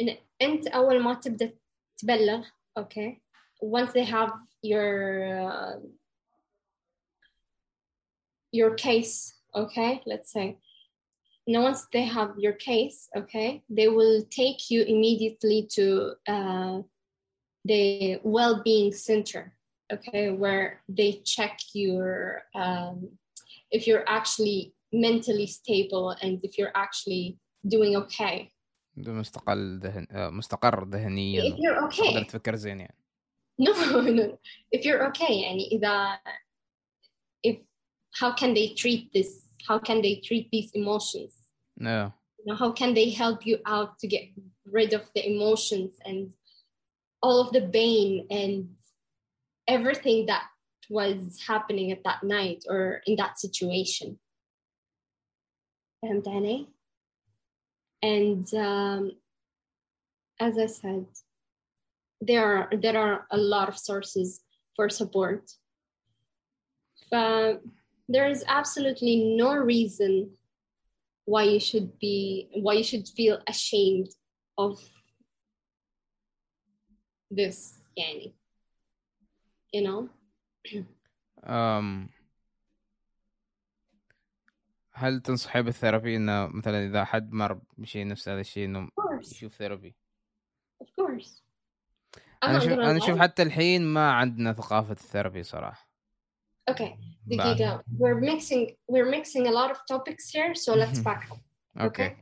[SPEAKER 1] and انت اول ما تبدا تبلغ okay once they have your uh, your case okay let's say now once they have your case okay they will take you immediately to uh, the well-being center okay where they check your um, if you're actually mentally stable and if you're actually doing okay
[SPEAKER 2] ده مستقل ذهن آه، مستقر ذهنيا
[SPEAKER 1] if you're
[SPEAKER 2] تقدر
[SPEAKER 1] okay
[SPEAKER 2] تفكر زين يعني
[SPEAKER 1] no no *laughs* no. if you're okay يعني إذا if how can they treat this how can they treat these emotions
[SPEAKER 2] آه.
[SPEAKER 1] you know, how can they help you out to get rid of the emotions and all of the pain and everything that was happening at that night or in that situation فهمت علي؟ and um, as I said there are there are a lot of sources for support but there is absolutely no reason why you should be why you should feel ashamed of this يعني you know
[SPEAKER 2] أم هل تنصحي بالثيرابي انه مثلا اذا حد مر بشيء نفس هذا الشيء انه
[SPEAKER 1] of course
[SPEAKER 2] يشوف ثيرابي
[SPEAKER 1] of course I'm
[SPEAKER 2] انا
[SPEAKER 1] not
[SPEAKER 2] شوف
[SPEAKER 1] gonna
[SPEAKER 2] انا
[SPEAKER 1] lie.
[SPEAKER 2] اشوف حتى الحين ما عندنا ثقافه الثيرابي صراحه
[SPEAKER 1] okay
[SPEAKER 2] بعد.
[SPEAKER 1] دقيقة we're mixing we're mixing a lot of topics here so let's back up
[SPEAKER 2] اوكي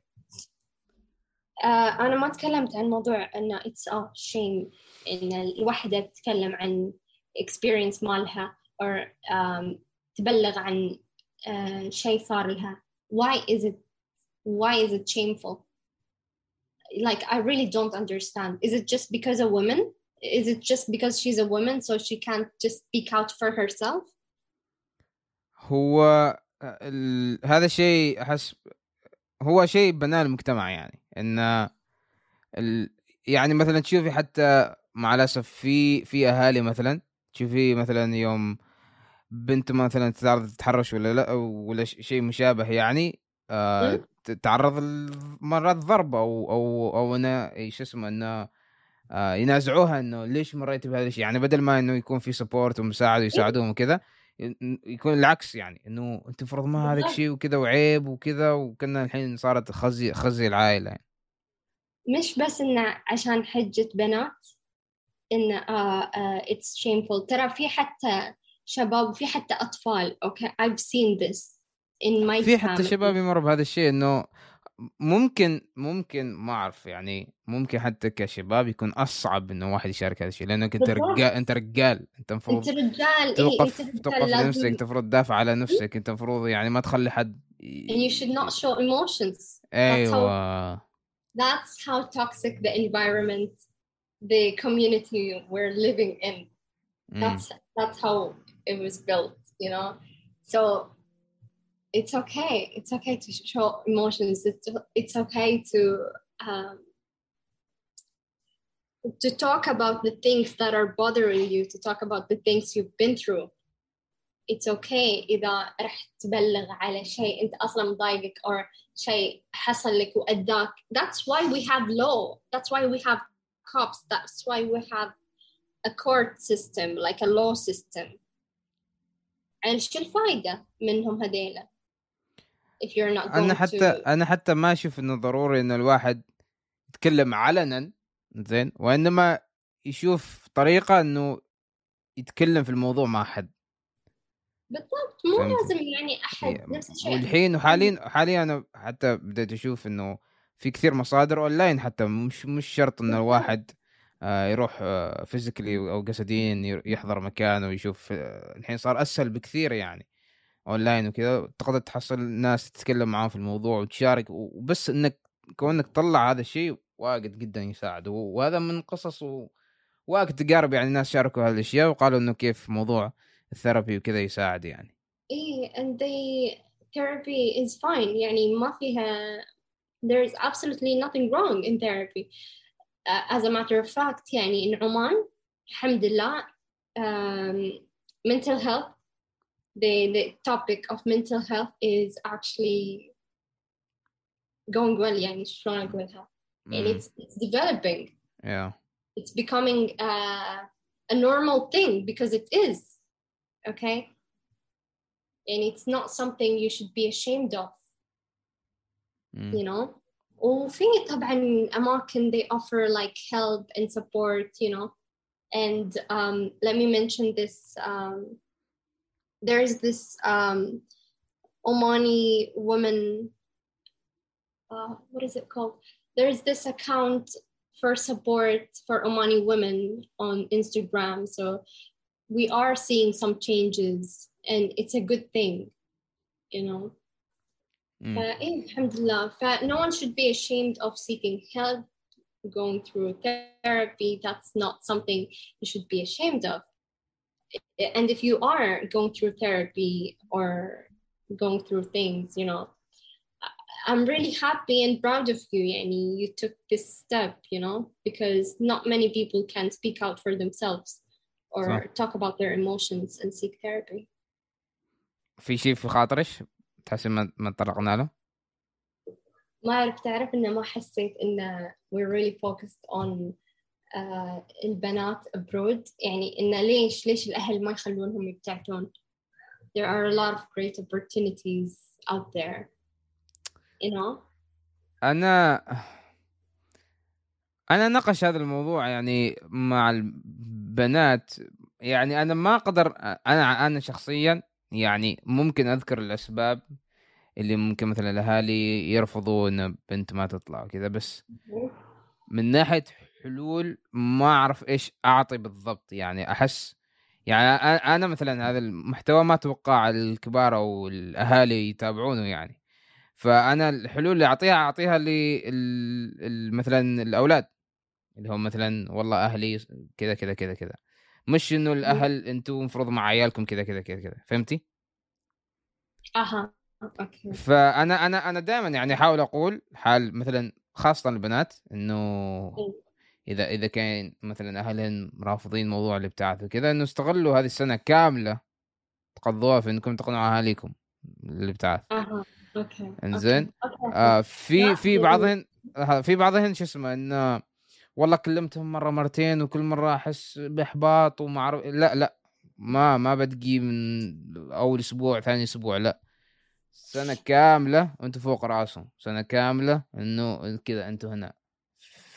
[SPEAKER 1] آه أنا ما تكلمت عن موضوع إنه it's a shame إن الوحدة تتكلم عن experience مالها or um, تبلغ عن uh, شيء صار لها why is it why is it shameful like I really don't understand is it just because a woman is it just because she's a woman so she can't just speak out for herself
[SPEAKER 2] هو ال... هذا الشيء أحس هو شيء بناء المجتمع يعني إن ال... يعني مثلا تشوفي حتى مع الأسف في في أهالي مثلا تشوفي مثلا يوم بنت مثلا تعرض تتحرش ولا لأ ولا شيء مشابه يعني آه
[SPEAKER 1] مم.
[SPEAKER 2] ت- تعرض ل- مرات ضرب أو أو أو أنا إيش اسمه إنه آه ينازعوها إنه ليش مريتي بهذا الشيء يعني بدل ما إنه يكون في سبورت ومساعدة ويساعدوهم وكذا يكون العكس يعني إنه أنت المفروض ما هذاك. شيء وكذا وعيب وكذا وكنا الحين صارت خزي خزي العائلة يعني.
[SPEAKER 1] مش بس إنه عشان حجة بنات إن آه آه it's shameful ترى في حتى شباب وفي حتى أطفال أوكي I've seen this in my
[SPEAKER 2] في حتى. شباب يمروا بهذا الشيء إنه ممكن ممكن ما أعرف يعني ممكن حتى كشباب يكون أصعب إنه واحد يشارك هذا الشيء لانك
[SPEAKER 1] أنت.
[SPEAKER 2] رجال أنت رجال أنت المفروض
[SPEAKER 1] أنت رجال إيه
[SPEAKER 2] توقف
[SPEAKER 1] أنت
[SPEAKER 2] توقف
[SPEAKER 1] رجال
[SPEAKER 2] لنفسك
[SPEAKER 1] لازم
[SPEAKER 2] أنت المفروض تدافع على نفسك أنت المفروض يعني ما تخلي حد
[SPEAKER 1] and you should not show emotions
[SPEAKER 2] أيوه
[SPEAKER 1] that's how toxic the environment the community we're living in
[SPEAKER 2] Mm.
[SPEAKER 1] that's that's how it was built you know so it's okay it's okay to show emotions it's, it's okay to um, to talk about the things that are bothering you to talk about the things you've been through it's okay إذا رح تبلغ على شيء أنت أصلا مضايقك or شيء حصل لك وأذاك that's why we have law that's why we have cops that's why we have a court system like a law system and شو الفايدة منهم هذيلا If you're not going
[SPEAKER 2] أنا حتى
[SPEAKER 1] to
[SPEAKER 2] أنا حتى ما أشوف إنه ضروري ان الواحد يتكلم علنا زين وإنما يشوف طريقة إنه يتكلم في الموضوع مع حد
[SPEAKER 1] بالضبط مو
[SPEAKER 2] فهمت.
[SPEAKER 1] لازم يعني أحد
[SPEAKER 2] إيه،
[SPEAKER 1] نفس الشيء
[SPEAKER 2] والحين وحاليا حاليا أنا حتى بديت أشوف إنه في كثير مصادر أونلاين حتى مش مش شرط ان
[SPEAKER 1] بالضبط.
[SPEAKER 2] الواحد آه، يروح physically أو جسديا يحضر مكان ويشوف آه، الحين صار أسهل بكثير يعني أونلاين وكذا تقدر تحصل ناس تتكلم معاهم في الموضوع وتشارك وبس إنك كونك تطلع هذا الشيء واجد جدا يساعد. وهذا من قصص و... واجد تجارب يعني ناس شاركوا هذه الأشياء وقالوا إنه كيف موضوع الثيرابي وكذا يساعد يعني.
[SPEAKER 1] إيه and they therapy is fine. يعني ما فيها there is absolutely nothing wrong in therapy. Uh, as a matter of fact يعني in عمان الحمد لله um, mental health the, the topic of mental health is actually going well يعني شلون أقولها and it's, it's developing
[SPEAKER 2] yeah.
[SPEAKER 1] it's becoming uh, a normal thing because it is okay and it's not something you should be ashamed of
[SPEAKER 2] مم.
[SPEAKER 1] you know وفي طبعا أماكن they offer like help and support you know and um, let me mention this um, there's this um, Omani woman uh, what is it called there's this account for support for Omani women on Instagram. So we are seeing some changes and it's a good thing, you know.
[SPEAKER 2] مم.
[SPEAKER 1] Uh, alhamdulillah. No one should be ashamed of seeking help, going through therapy. That's not something you should be ashamed of And if you are going through therapy or going through things, you know, I'm really happy and proud of you, Yani. You took this step, you know, because not many people can speak out for themselves or
[SPEAKER 2] صح.
[SPEAKER 1] talk about their emotions and seek therapy.
[SPEAKER 2] في شيء في خاطرك تحسين ما ما تطرقنا له؟
[SPEAKER 1] ما أعرف تعرف إن ما حسيت إن we're really focused on uh, البنات abroad. يعني إن ليش ليش الأهل ما يخلونهم يبتعدون there are a lot of great opportunities out there. You know?
[SPEAKER 2] أنا أنا نقش هذا الموضوع يعني مع البنات. يعني أنا ما أقدر أنا أنا شخصيا يعني ممكن أذكر الأسباب اللي ممكن مثلا الأهالي يرفضوا ان بنت ما تطلع وكذا بس من ناحية حلول ما أعرف إيش أعطي بالضبط يعني أحس يعني أنا مثلا هذا المحتوى ما أتوقع الكبار أو الأهالي يتابعونه يعني. فأنا الحلول اللي أعطيها أعطيها مثلا الأولاد اللي هم مثلا والله أهلي كذا كذا كذا كذا. مش إنه الأهل أنتم المفروض مع عيالكم كذا كذا كذا كذا. فهمتي؟
[SPEAKER 1] أها. أوكي.
[SPEAKER 2] فأنا أنا أنا دائما يعني أحاول أقول حال مثلا خاصه البنات إنه إذا إذا كان مثلا اهلهم رافضين موضوع الإبتعاث وكذا إنه استغلوا هذه السنة كاملة تقضوها في إنكم تقنعوا أهاليكم الابتعاث
[SPEAKER 1] أها أوكي إنزين.
[SPEAKER 2] آه في في
[SPEAKER 1] يعني-
[SPEAKER 2] بعضهن آه، في بعضهن شو اسمه انه والله كلمتهم مرة مرتين وكل مرة أحس بإحباط وما أعرف لا لا ما ما بدقي من أول أسبوع ثاني أسبوع لا. سنة كاملة وأنتم فوق رأسهم سنة كاملة إنه كذا أنتم هنا.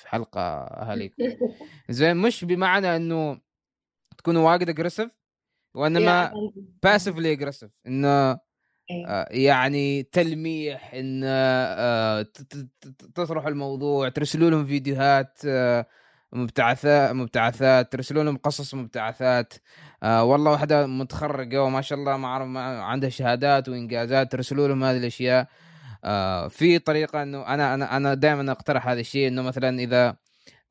[SPEAKER 2] حلقة أهاليكم *laughs* زين مش بمعنى إنه تكونوا واجد اجريسيف
[SPEAKER 1] وإنما.
[SPEAKER 2] باسفلي اجريسيف إنه
[SPEAKER 1] إيه.
[SPEAKER 2] آه، يعني تلميح ان آه، ت- ت- ت- تطرحوا الموضوع ترسلوا لهم فيديوهات آه، مبتعثات مبتعثات ترسلوا لهم قصص مبتعثات آه، والله واحدة متخرجة وما شاء الله ما اعرف ما عندها شهادات وإنجازات ترسلوا لهم هذه الأشياء آه في طريقة إنه أنا أنا أنا دائما أقترح هذا الشيء إنه مثلا إذا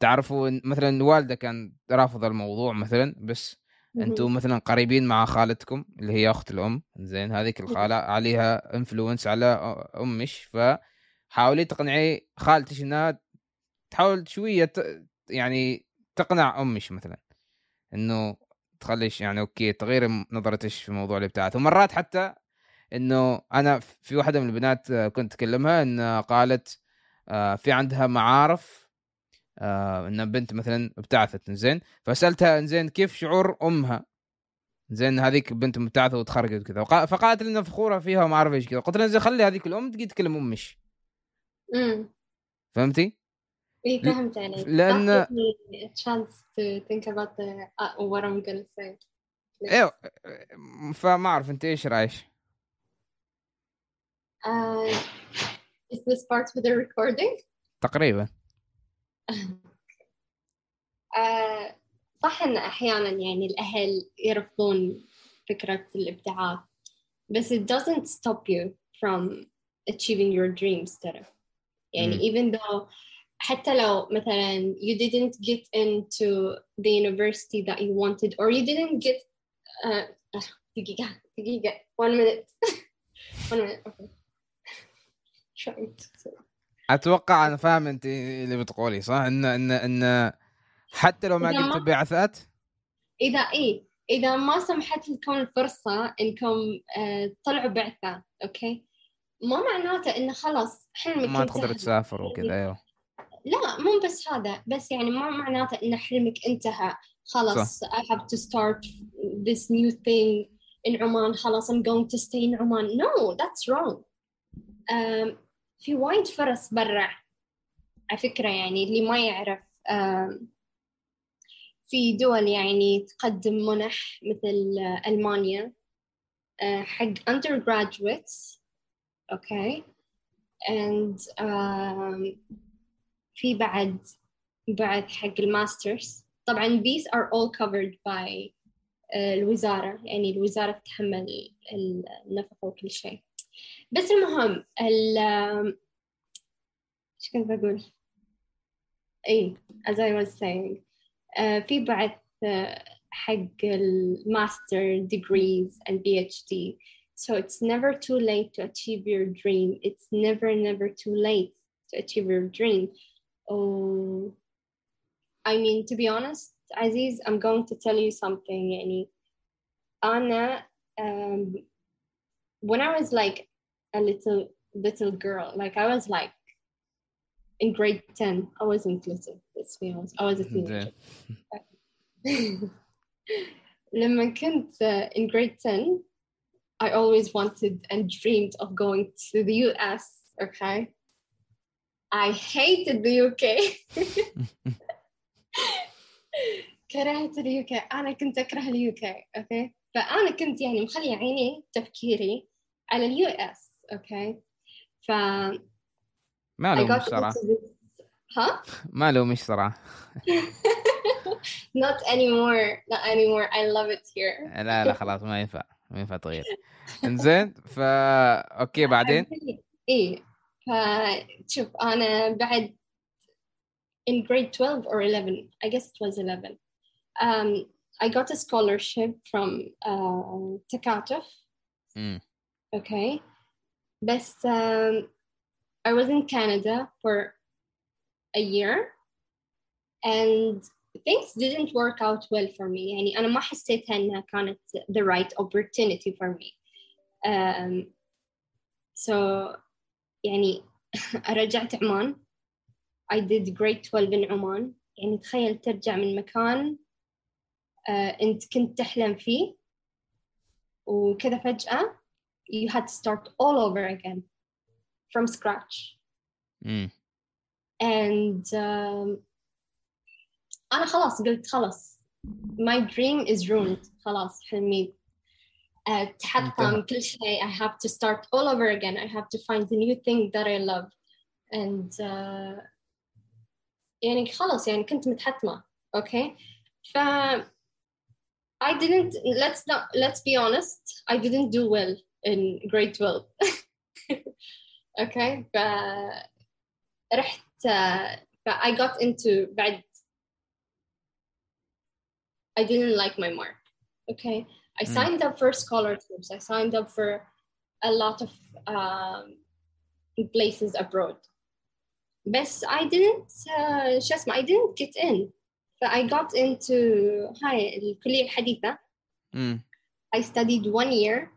[SPEAKER 2] تعرفوا مثلا الوالده كان رافضه الموضوع مثلا بس أنتم مثلا قريبين مع خالتكم اللي هي أخت الأم زين هذيك الخالة عليها انفلونس على أمش فحاولي تقنعي خالتك إنها تحاول شوية يعني تقنع أمش مثلا إنه تخليش يعني أوكي تغير نظرتش في موضوع الابتعاث ومرات حتى إنه أنا في واحدة من البنات كنت أكلمها ان قالت آه، في عندها معارف آه ان بنت مثلا ابتعثت زين فسألتها زين كيف شعور أمها؟ زين هذيك بنت مبتعثة وتخرجت وكذا. فقالت لنا فخورة فيها وما أعرف إيش كذا. قلت لها زين خلي هذيك الأم تجي تكلم أمش.
[SPEAKER 1] امم
[SPEAKER 2] فهمتي؟
[SPEAKER 1] اي فهمت عليك.
[SPEAKER 2] لأن
[SPEAKER 1] chance to think about the, what I'm gonna say.
[SPEAKER 2] أيوه فما أعرف أنت إيش رأيك؟
[SPEAKER 1] uh, is this part of the recording؟
[SPEAKER 2] تقريبا *laughs*
[SPEAKER 1] آه صح ان احيانا يعني الاهل يرفضون فكره الابتعاث بس it doesn't stop you from achieving your dreams ترى يعني م. even though حتى لو مثلا you didn't get into the university that you wanted or you didn't get uh, دقيقة دقيقة one minute *laughs* one minute okay
[SPEAKER 2] أتوقع أنا فاهم أنت اللي بتقولي صح؟ ان ان إن حتى لو ما قلت بعثات؟
[SPEAKER 1] إذا اي إذا ما سمحت لكم الفرصة إنكم آه، تطلعوا بعثة أوكي؟ ما معناته انه خلاص حلمك
[SPEAKER 2] ما تقدر تسافر وكذا أيوه.
[SPEAKER 1] لا مو بس هذا بس يعني ما معناته إن حلمك انتهى. خلاص صح. I have to start this new thing in عمان. خلاص I'm going to stay in عمان. No that's wrong. um, في وايد فرص برا على فكرة يعني اللي ما يعرف في دول يعني تقدم منح مثل ألمانيا uh, حق undergraduates okay. And في بعد بعد حق الماسترز. طبعا these are all covered by uh, الوزارة. يعني الوزارة تتحمل النفقة وكل شيء. بس المهم ال ايش كنت بقول؟ اي as I was saying uh, في بعد uh, حق الماستر degrees and PhD so it's never too late to achieve your dream it's never never too late to achieve your dream oh I mean to be honest Aziz I'm going to tell you something يعني أنا um, when I was like a little little girl like I was like in grade 10 I wasn't little let's be honest I was a teenager لما كنت *laughs* uh, in grade 10 I always wanted and dreamed of going to the US okay I hated the UK *laughs* كرهت اليو كي انا كنت اكره اليو كي اوكي فانا كنت يعني مخليه عيني تفكيري على اليو اس اوكي ف
[SPEAKER 2] ما له مش صراحه
[SPEAKER 1] ها
[SPEAKER 2] ما له مش صراحه
[SPEAKER 1] not anymore not anymore I love it here *laughs*
[SPEAKER 2] لا لا خلاص ما ينفع ما ينفع تغير انزين فا اوكي بعدين *laughs*
[SPEAKER 1] ايه فشوف انا بعد in grade 12 or 11 I guess it was 11 um, I got a scholarship from uh, Takatuf
[SPEAKER 2] mm.
[SPEAKER 1] okay but um, I was in Canada for a year and things didn't work out well for me يعني أنا ما حسيتها إنها كانت the right opportunity for me um, so يعني *laughs* رجعت عمان I did grade 12 in عمان يعني تخيل ترجع من مكان uh, أنت كنت تحلم فيه وكذا فجأة you had to start all over again from scratch
[SPEAKER 2] mm.
[SPEAKER 1] and um, أنا خلاص قلت خلاص my dream is ruined خلاص حلمي تحطم كل شيء I have to start all over again I have to find a new thing that I love and uh, يعني خلاص يعني كنت متحتمة okay ف I didn't let's not let's be honest I didn't do well in grade 12 *laughs* اوكي ف رحت ف I got into بعد I didn't like my mark okay I
[SPEAKER 2] Mm.
[SPEAKER 1] signed up for scholarships I signed up for a lot of um, places abroad but I didn't uh, شو اسمه I didn't get in ف I got into هاي الكلية الحديثة
[SPEAKER 2] امم
[SPEAKER 1] I studied one year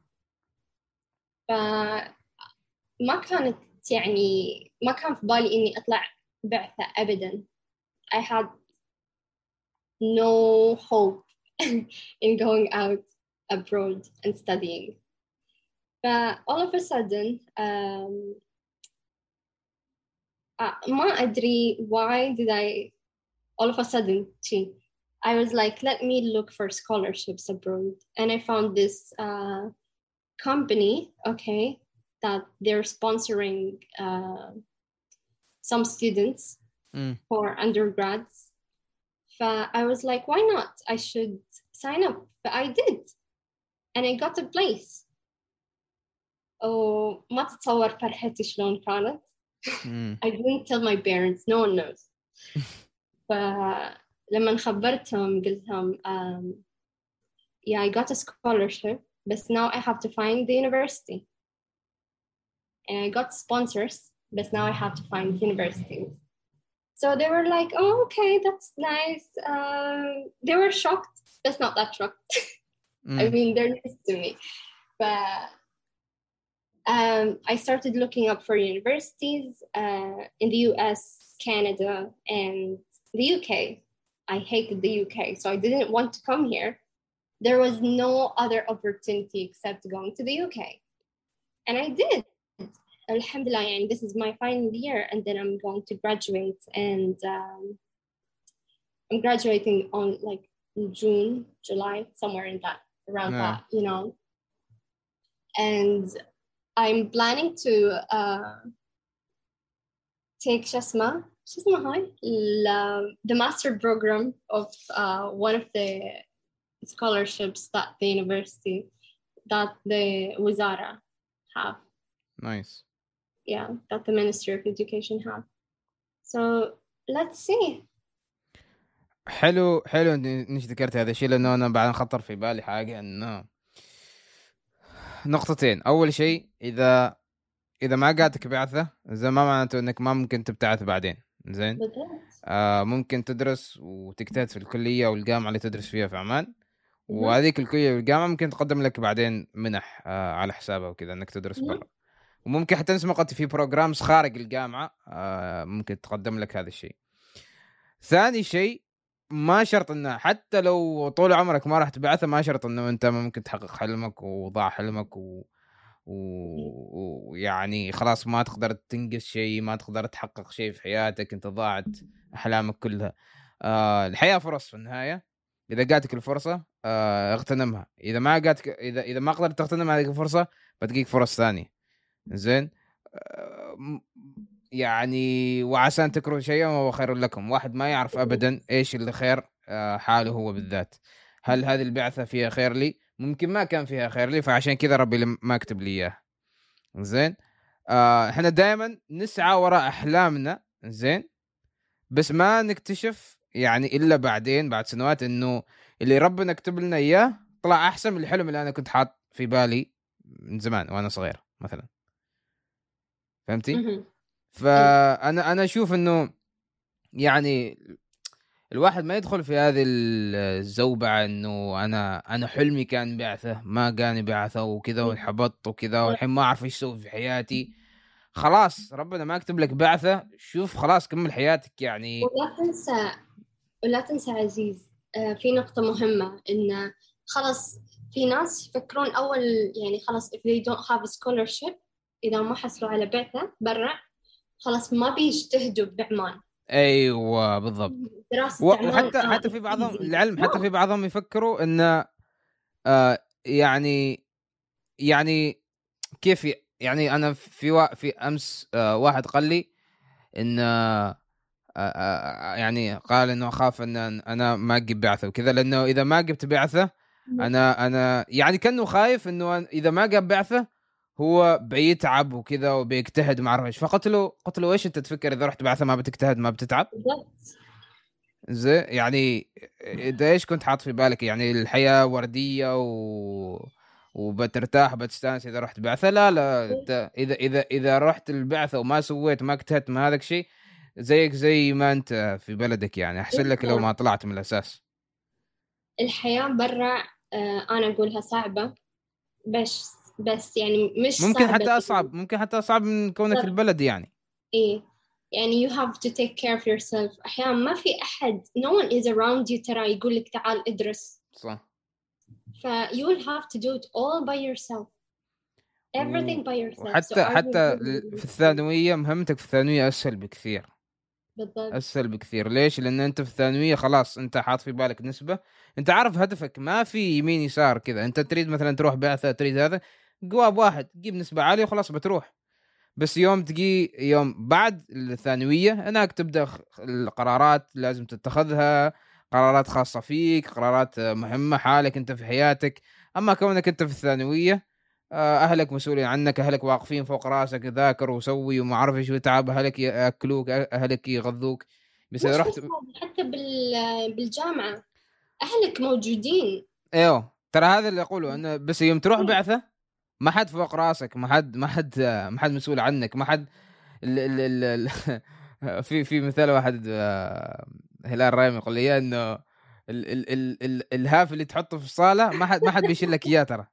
[SPEAKER 1] فما كانت يعني ما كان في بالي إني أطلع بعثة أبدا I had no hope *laughs* in going out abroad and studying ف all of a sudden um, uh, ما أدري why did I all of a sudden شي I was like, let me look for scholarships abroad. And I found this uh, company, okay, that they're sponsoring uh, some students
[SPEAKER 2] Mm.
[SPEAKER 1] for undergrads. So I was like, why not? I should sign up. But I did. And I got a place. Oh, ما تتصور فرحتي شلون كانت.
[SPEAKER 2] امم *laughs*
[SPEAKER 1] I didn't tell my parents, no one knows. *laughs* فلما خبرتهم قلت لهم um, yeah I got a scholarship but now I have to find the university. And I got sponsors, but now I have to find universities. So they were like, oh, okay, that's nice. Um, they were shocked, but not that shocked. *laughs* mm.
[SPEAKER 2] I
[SPEAKER 1] mean, they're nice to me. But um, I started looking up for universities uh, in the US, Canada, and the UK. I hated the UK, so I didn't want to come here there was no other opportunity except going to the UK. And I did. Alhamdulillah, and this is my final year, and then I'm going to graduate, and um, I'm graduating on like June, July, somewhere in that around
[SPEAKER 2] yeah.
[SPEAKER 1] that, you know. And I'm planning to uh, take Shasma, Shasma High, the master program of uh, one of the scholarships that the university that the Wizara have,
[SPEAKER 2] نايس
[SPEAKER 1] yeah, that the Ministry of Education have. So let's see.
[SPEAKER 2] حلو حلو انك ذكرت هذا الشيء لأنه أنا بعدين خطر في بالي حاجة إنه نقطتين أول شيء اذا إذا ما جاتك بعثة زين ما معناته إنك ما ممكن تبتعث بعدين زين. آه ممكن تدرس وتجتهد في الكلية والجامعة اللي تدرس فيها في عمان. وهذيك الكليه والجامعة ممكن تقدم لك بعدين منح آه على حسابها وكذا إنك تدرس. برا. وممكن حتى نسمع قد في بروجرامز خارج الجامعة آه ممكن تقدم لك هذا الشيء. ثاني شيء ما شرط إنه حتى لو طول عمرك ما راح تبعثه ما شرط إنه أنت ممكن تحقق حلمك وضاع حلمك و و- ويعني خلاص ما تقدر تنجز شيء ما تقدر تحقق شيء في حياتك أنت ضاعت أحلامك كلها. آه الحياة فرص في النهاية. إذا جاتك الفرصة آه اغتنمها. إذا ما جاتك إذا إذا ما قدرت تغتنم هذه الفرصة بتجيك فرص ثانية. زين؟ آه يعني وعسى أن تكرهوا شيئا وهو خير لكم. واحد ما يعرف ابدا إيش اللي خير آه حاله هو بالذات. هل هذه البعثة فيها خير لي؟ ممكن ما كان فيها خير لي فعشان كذا ربي ما كتب لي اياه زين؟ إحنا دائما نسعى وراء أحلامنا. زين؟ بس ما نكتشف يعني إلا بعدين بعد سنوات إنه اللي ربنا كتب لنا إياه طلع أحسن من الحلم اللي أنا كنت حاط في بالي من زمان وأنا صغير مثلا. فهمتي؟ فأنا أنا أشوف إنه يعني الواحد ما يدخل في هذه الزوبعة إنه أنا أنا حلمي كان بعثة ما جاني بعثة وكذا وانحبطت وكذا والحين ما أعرف إيش أسوي في حياتي. خلاص ربنا ما كتب لك بعثة شوف خلاص كمل حياتك يعني.
[SPEAKER 1] ولا تنسى ولا تنسى عزيز آه، في نقطة مهمة إن خلاص في ناس يفكرون أول يعني خلاص if they don't have a scholarship إذا ما حصلوا على بعثة برا خلاص ما بيجتهدوا بعمان
[SPEAKER 2] أيوه بالضبط
[SPEAKER 1] دراسة
[SPEAKER 2] و-
[SPEAKER 1] عمان
[SPEAKER 2] وحتى
[SPEAKER 1] آه،
[SPEAKER 2] حتى في بعضهم. العلم حتى. في بعضهم يفكروا إن آه يعني يعني كيف يعني أنا في في أمس آه واحد قال لي إن آه يعني قال إنه أخاف إن أنا ما أجيب بعثة وكذا لأنه إذا ما جبت بعثة أنا أنا يعني كأنه خايف إنه إذا ما جاب بعثة هو بيتعب وكذا وبيجتهد ما أعرف إيش. فقلت له قلت له إيش أنت تفكر إذا رحت بعثة ما بتجتهد ما بتتعب؟ زي يعني انت إيش كنت حاط في بالك؟ يعني الحياة وردية و وبترتاح بتستانس إذا رحت بعثة؟ لا لا إذا إذا إذا رحت البعثة وما سويت ما اجتهدت ما هذاك شيء زيك زي ما انت في بلدك يعني. أحسن لك لو ما طلعت من الأساس.
[SPEAKER 1] الحياة برا آه، أنا أقولها صعبة. بس بس يعني مش
[SPEAKER 2] ممكن
[SPEAKER 1] صعبة
[SPEAKER 2] حتى أصعب ممكن حتى أصعب من كونك في. البلد يعني.
[SPEAKER 1] إيه. يعني you have to take care of yourself. أحيانا ما في أحد no one is around you ترى يقول لك تعال ادرس.
[SPEAKER 2] صح.
[SPEAKER 1] ف you will have to do it all by yourself. everything by yourself. So
[SPEAKER 2] حتى
[SPEAKER 1] would really-
[SPEAKER 2] في الثانوية مهمتك في الثانوية أسهل بكثير.
[SPEAKER 1] بالضبط.
[SPEAKER 2] أسهل بكثير. ليش؟ لأن أنت في الثانوية خلاص أنت حاط في بالك نسبة. أنت عارف هدفك ما في يمين يسار كذا. أنت تريد مثلا تروح بعثة تريد هذا جواب واحد تجيب نسبة عالية وخلاص بتروح. بس يوم تجي يوم بعد الثانوية هناك تبدأ القرارات لازم تتخذها. قرارات خاصة فيك قرارات مهمة حالك أنت في حياتك. أما كونك أنت في الثانوية أهلك مسؤولين عنك أهلك واقفين فوق رأسك ذاكر وسوي وما أعرف إيش وتعب أهلك يأكلوك أهلك يغذوك. بس اذا رحت
[SPEAKER 1] حتى بال بالجامعة. أهلك موجودين.
[SPEAKER 2] إيوه. ترى هذا اللي أقوله إنه بس يوم تروح بعثة ما حد فوق رأسك ما حد ما حد ما حد مسؤول عنك ما حد ال ال ال ال *laughs* في في مثال واحد آه، هلال رايم يقول لي إنه ال ال ال ال الهاف اللي تحطه في الصالة ما حد ما حد بيشيل لك إياه ترى.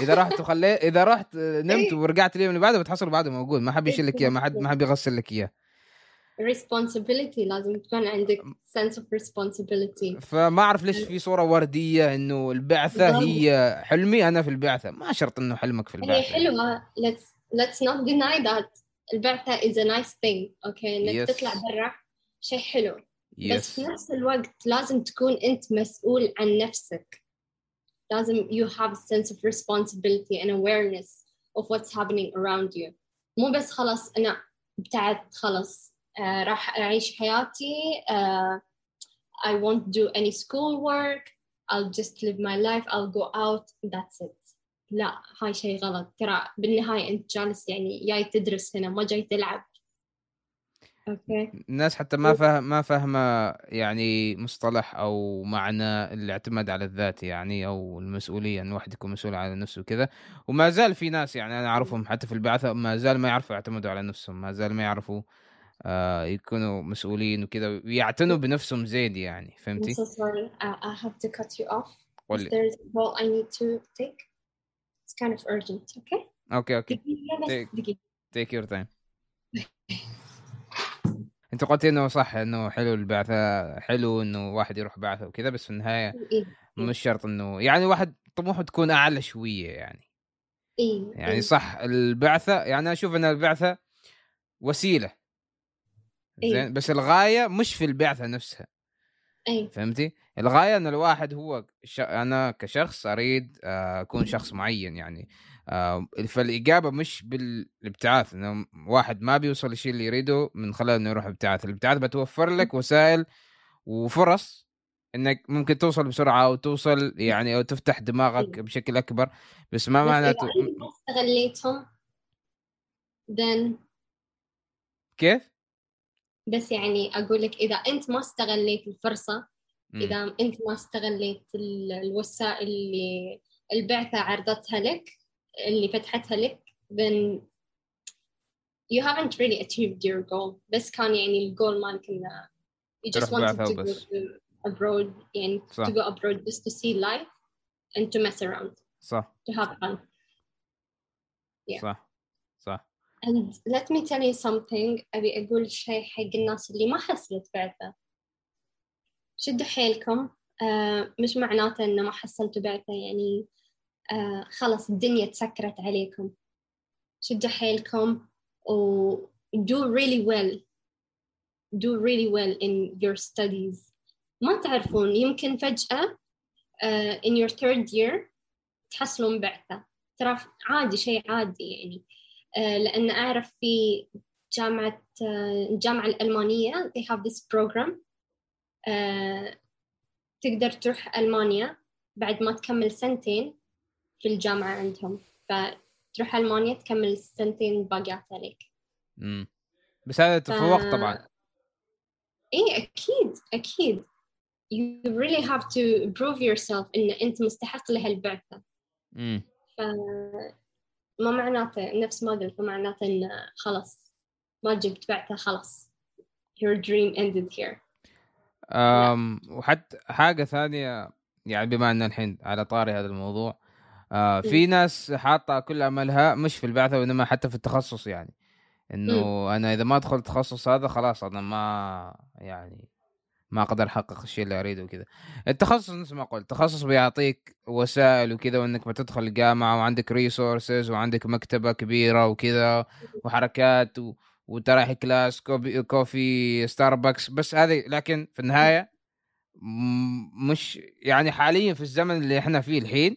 [SPEAKER 2] إذا رحت وخليت إذا رحت آه، نمت
[SPEAKER 1] إيه.
[SPEAKER 2] ورجعت اليوم اللي بعده بتحصل بعده موجود ما حد بيشيل لك إياه ما حد ما حد بيغسل لك إياه.
[SPEAKER 1] Responsibility لازم تكون عندك sense of responsibility.
[SPEAKER 2] فما أعرف ليش في صورة وردية إنه
[SPEAKER 1] البعثة.
[SPEAKER 2] هي حلمي أنا في البعثة. ما شرط إنه حلمك في
[SPEAKER 1] هي
[SPEAKER 2] البعثة.
[SPEAKER 1] حلوة. Let's let's not deny that البعثة is a nice thing. أوكي إنك
[SPEAKER 2] Yes.
[SPEAKER 1] تطلع برا شيء حلو. بس
[SPEAKER 2] يس
[SPEAKER 1] في نفس الوقت لازم تكون أنت مسؤول عن نفسك. لازم you have a sense of responsibility and awareness of what's happening around you مو بس خلاص انا ابتعدت خلاص آه راح اعيش حياتي آه I won't do any school work I'll just live my life I'll go out that's it لا هاي شيء غلط ترى بالنهاية انت جالس يعني جاي تدرس هنا ما جاي تلعب أوكي.
[SPEAKER 2] الناس حتى ما فاهم ما فاهمة يعني مصطلح أو معنى الاعتماد على الذات يعني أو المسؤولية إن الواحد يكون مسؤول على نفسه وكذا. وما زال في ناس يعني أنا أعرفهم حتى في البعثة ما زال ما يعرفوا يعتمدوا على نفسهم ما زال ما يعرفوا آه يكونوا مسؤولين وكذا ويعتنوا بنفسهم زين يعني.
[SPEAKER 1] I'm
[SPEAKER 2] فهمتي؟
[SPEAKER 1] so sorry. I, I have to cut you off.
[SPEAKER 2] لي.
[SPEAKER 1] there's a call I need to take it's kind of urgent okay?
[SPEAKER 2] okay okay.
[SPEAKER 1] دقيقة
[SPEAKER 2] Take- take your time انت قلت انه صح انه حلو البعثة حلو انه واحد يروح بعثة وكذا بس في النهاية
[SPEAKER 1] إيه
[SPEAKER 2] مش شرط انه يعني واحد طموحه تكون أعلى شوية يعني
[SPEAKER 1] إيه
[SPEAKER 2] يعني
[SPEAKER 1] إيه.
[SPEAKER 2] صح البعثة يعني أشوف إن البعثة وسيلة
[SPEAKER 1] إيه.
[SPEAKER 2] زين بس الغاية مش في البعثة نفسها
[SPEAKER 1] إيه
[SPEAKER 2] فهمتي؟ الغاية إن الواحد هو ش... أنا كشخص أريد آه، أكون شخص معين يعني. آه، فالاجابه مش بالابتعاث إنه واحد ما بيوصل للشيء اللي يريده من خلال إنه يروح ابتعاث، الابتعاث بتوفر لك وسائل وفرص إنك ممكن توصل بسرعة أو توصل يعني أو تفتح دماغك بشكل أكبر. بس ما معناته
[SPEAKER 1] ما استغليتهم؟ then
[SPEAKER 2] كيف؟
[SPEAKER 1] بس يعني أقول لك إذا أنت ما استغليت الفرصة. إذا أنت ما استغليت ال- الوسائل اللي البعثة عرضتها لك اللي فتحتها لك then you haven't really achieved your goal بس كان يعني الجول مالك إنه you just wanted to go to abroad يعني
[SPEAKER 2] صح.
[SPEAKER 1] to go abroad just to see life and to mess around
[SPEAKER 2] صح
[SPEAKER 1] to have fun Yeah.
[SPEAKER 2] صح
[SPEAKER 1] And let me tell you something. أبي أقول شيء حق الناس اللي ما حصلت بعثة. شدوا حيلكم. آه مش معناته إنه ما حصلتوا بعثة يعني آه خلص الدنيا تسكرت عليكم. شدوا حيلكم و do really well. Do really well in your studies. ما تعرفون يمكن فجأة آه in your third year تحصلون بعثة. ترى عادي شيء عادي يعني. لأن أعرف في جامعة آه، الجامعة الألمانية they have this program. آه، تقدر تروح ألمانيا بعد ما تكمل سنتين في الجامعة عندهم. ف تروح ألمانيا تكمل السنتين الباقيات عليك.
[SPEAKER 2] امم بس هذا تفوق طبعا.
[SPEAKER 1] إيه أكيد أكيد. You really have to prove yourself إن أنت مستحق لهالبعثة.
[SPEAKER 2] امم
[SPEAKER 1] ف ما معناته نفس ما قلت ما معناته إن خلاص ما جبت بعثه خلاص. Your dream ended here.
[SPEAKER 2] أم وحتى حاجة ثانية يعني بما أن الحين على طاري هذا الموضوع آه في ناس حاطة كل أملها مش في البعثة وإنما حتى في التخصص يعني. إنه أنا إذا ما أدخل التخصص هذا خلاص أنا ما يعني ما أقدر أحقق الشيء اللي أريده وكذا. التخصص نفس ما قلت التخصص بيعطيك وسائل وكذا وإنك بتدخل الجامعة وعندك resources وعندك مكتبة كبيرة وكذا وحركات و... وتراح class coffee, coffee Starbucks بس هذه لكن في النهاية مش يعني حاليا في الزمن اللي إحنا فيه الحين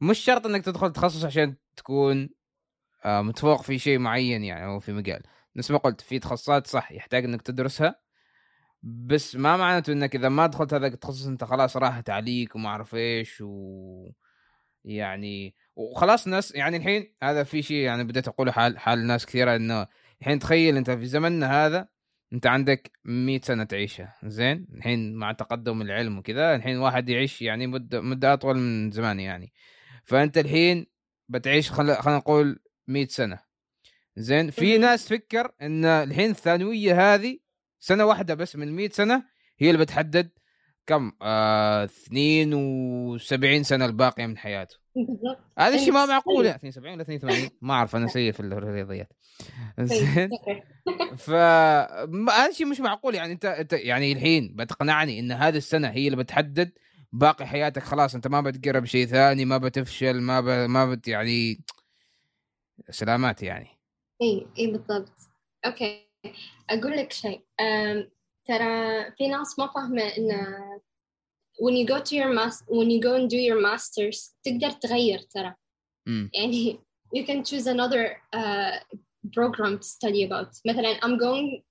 [SPEAKER 2] مش شرط إنك تدخل تخصص عشان تكون آه، متفوق في شيء معين يعني أو في مجال. نفس ما قلت في تخصصات صح يحتاج إنك تدرسها. بس ما معناته إنك إذا ما دخلت هذا التخصص أنت خلاص راحت عليك وما أعرف إيش و يعني وخلاص ناس يعني الحين هذا في شيء يعني بديت أقوله حال حال ناس كثيرة إنه الحين تخيل أنت في زمننا هذا أنت عندك 100 سنة تعيشها زين؟ الحين مع تقدم العلم وكذا الحين واحد يعيش يعني مدة مدة أطول من زمان يعني. فأنت الحين بتعيش خلينا خل نقول 100 سنة زين؟ في ناس تفكر إن الحين الثانوية هذه سنة واحدة بس من 100 سنة هي اللي بتحدد كم آه 72 سنة الباقية من حياته. هذا الشيء ما معقول 72 ولا 82 ما أعرف أنا سيء في الرياضيات. زين. ف هذا الشيء مش معقول. يعني أنت أنت يعني الحين بتقنعني إن هذه السنة هي اللي بتحدد باقي حياتك. خلاص أنت ما بتقرب شيء ثاني ما بتفشل ما ب... ما بت يعني سلامات يعني.
[SPEAKER 1] اي اي بالضبط. أوكي. أقول لك شيء ترى في ناس ما فاهمه ان when you go to your mas when you go and do your masters تقدر تغير ترى. يعني you can choose another uh, program to study about مثلا I'm going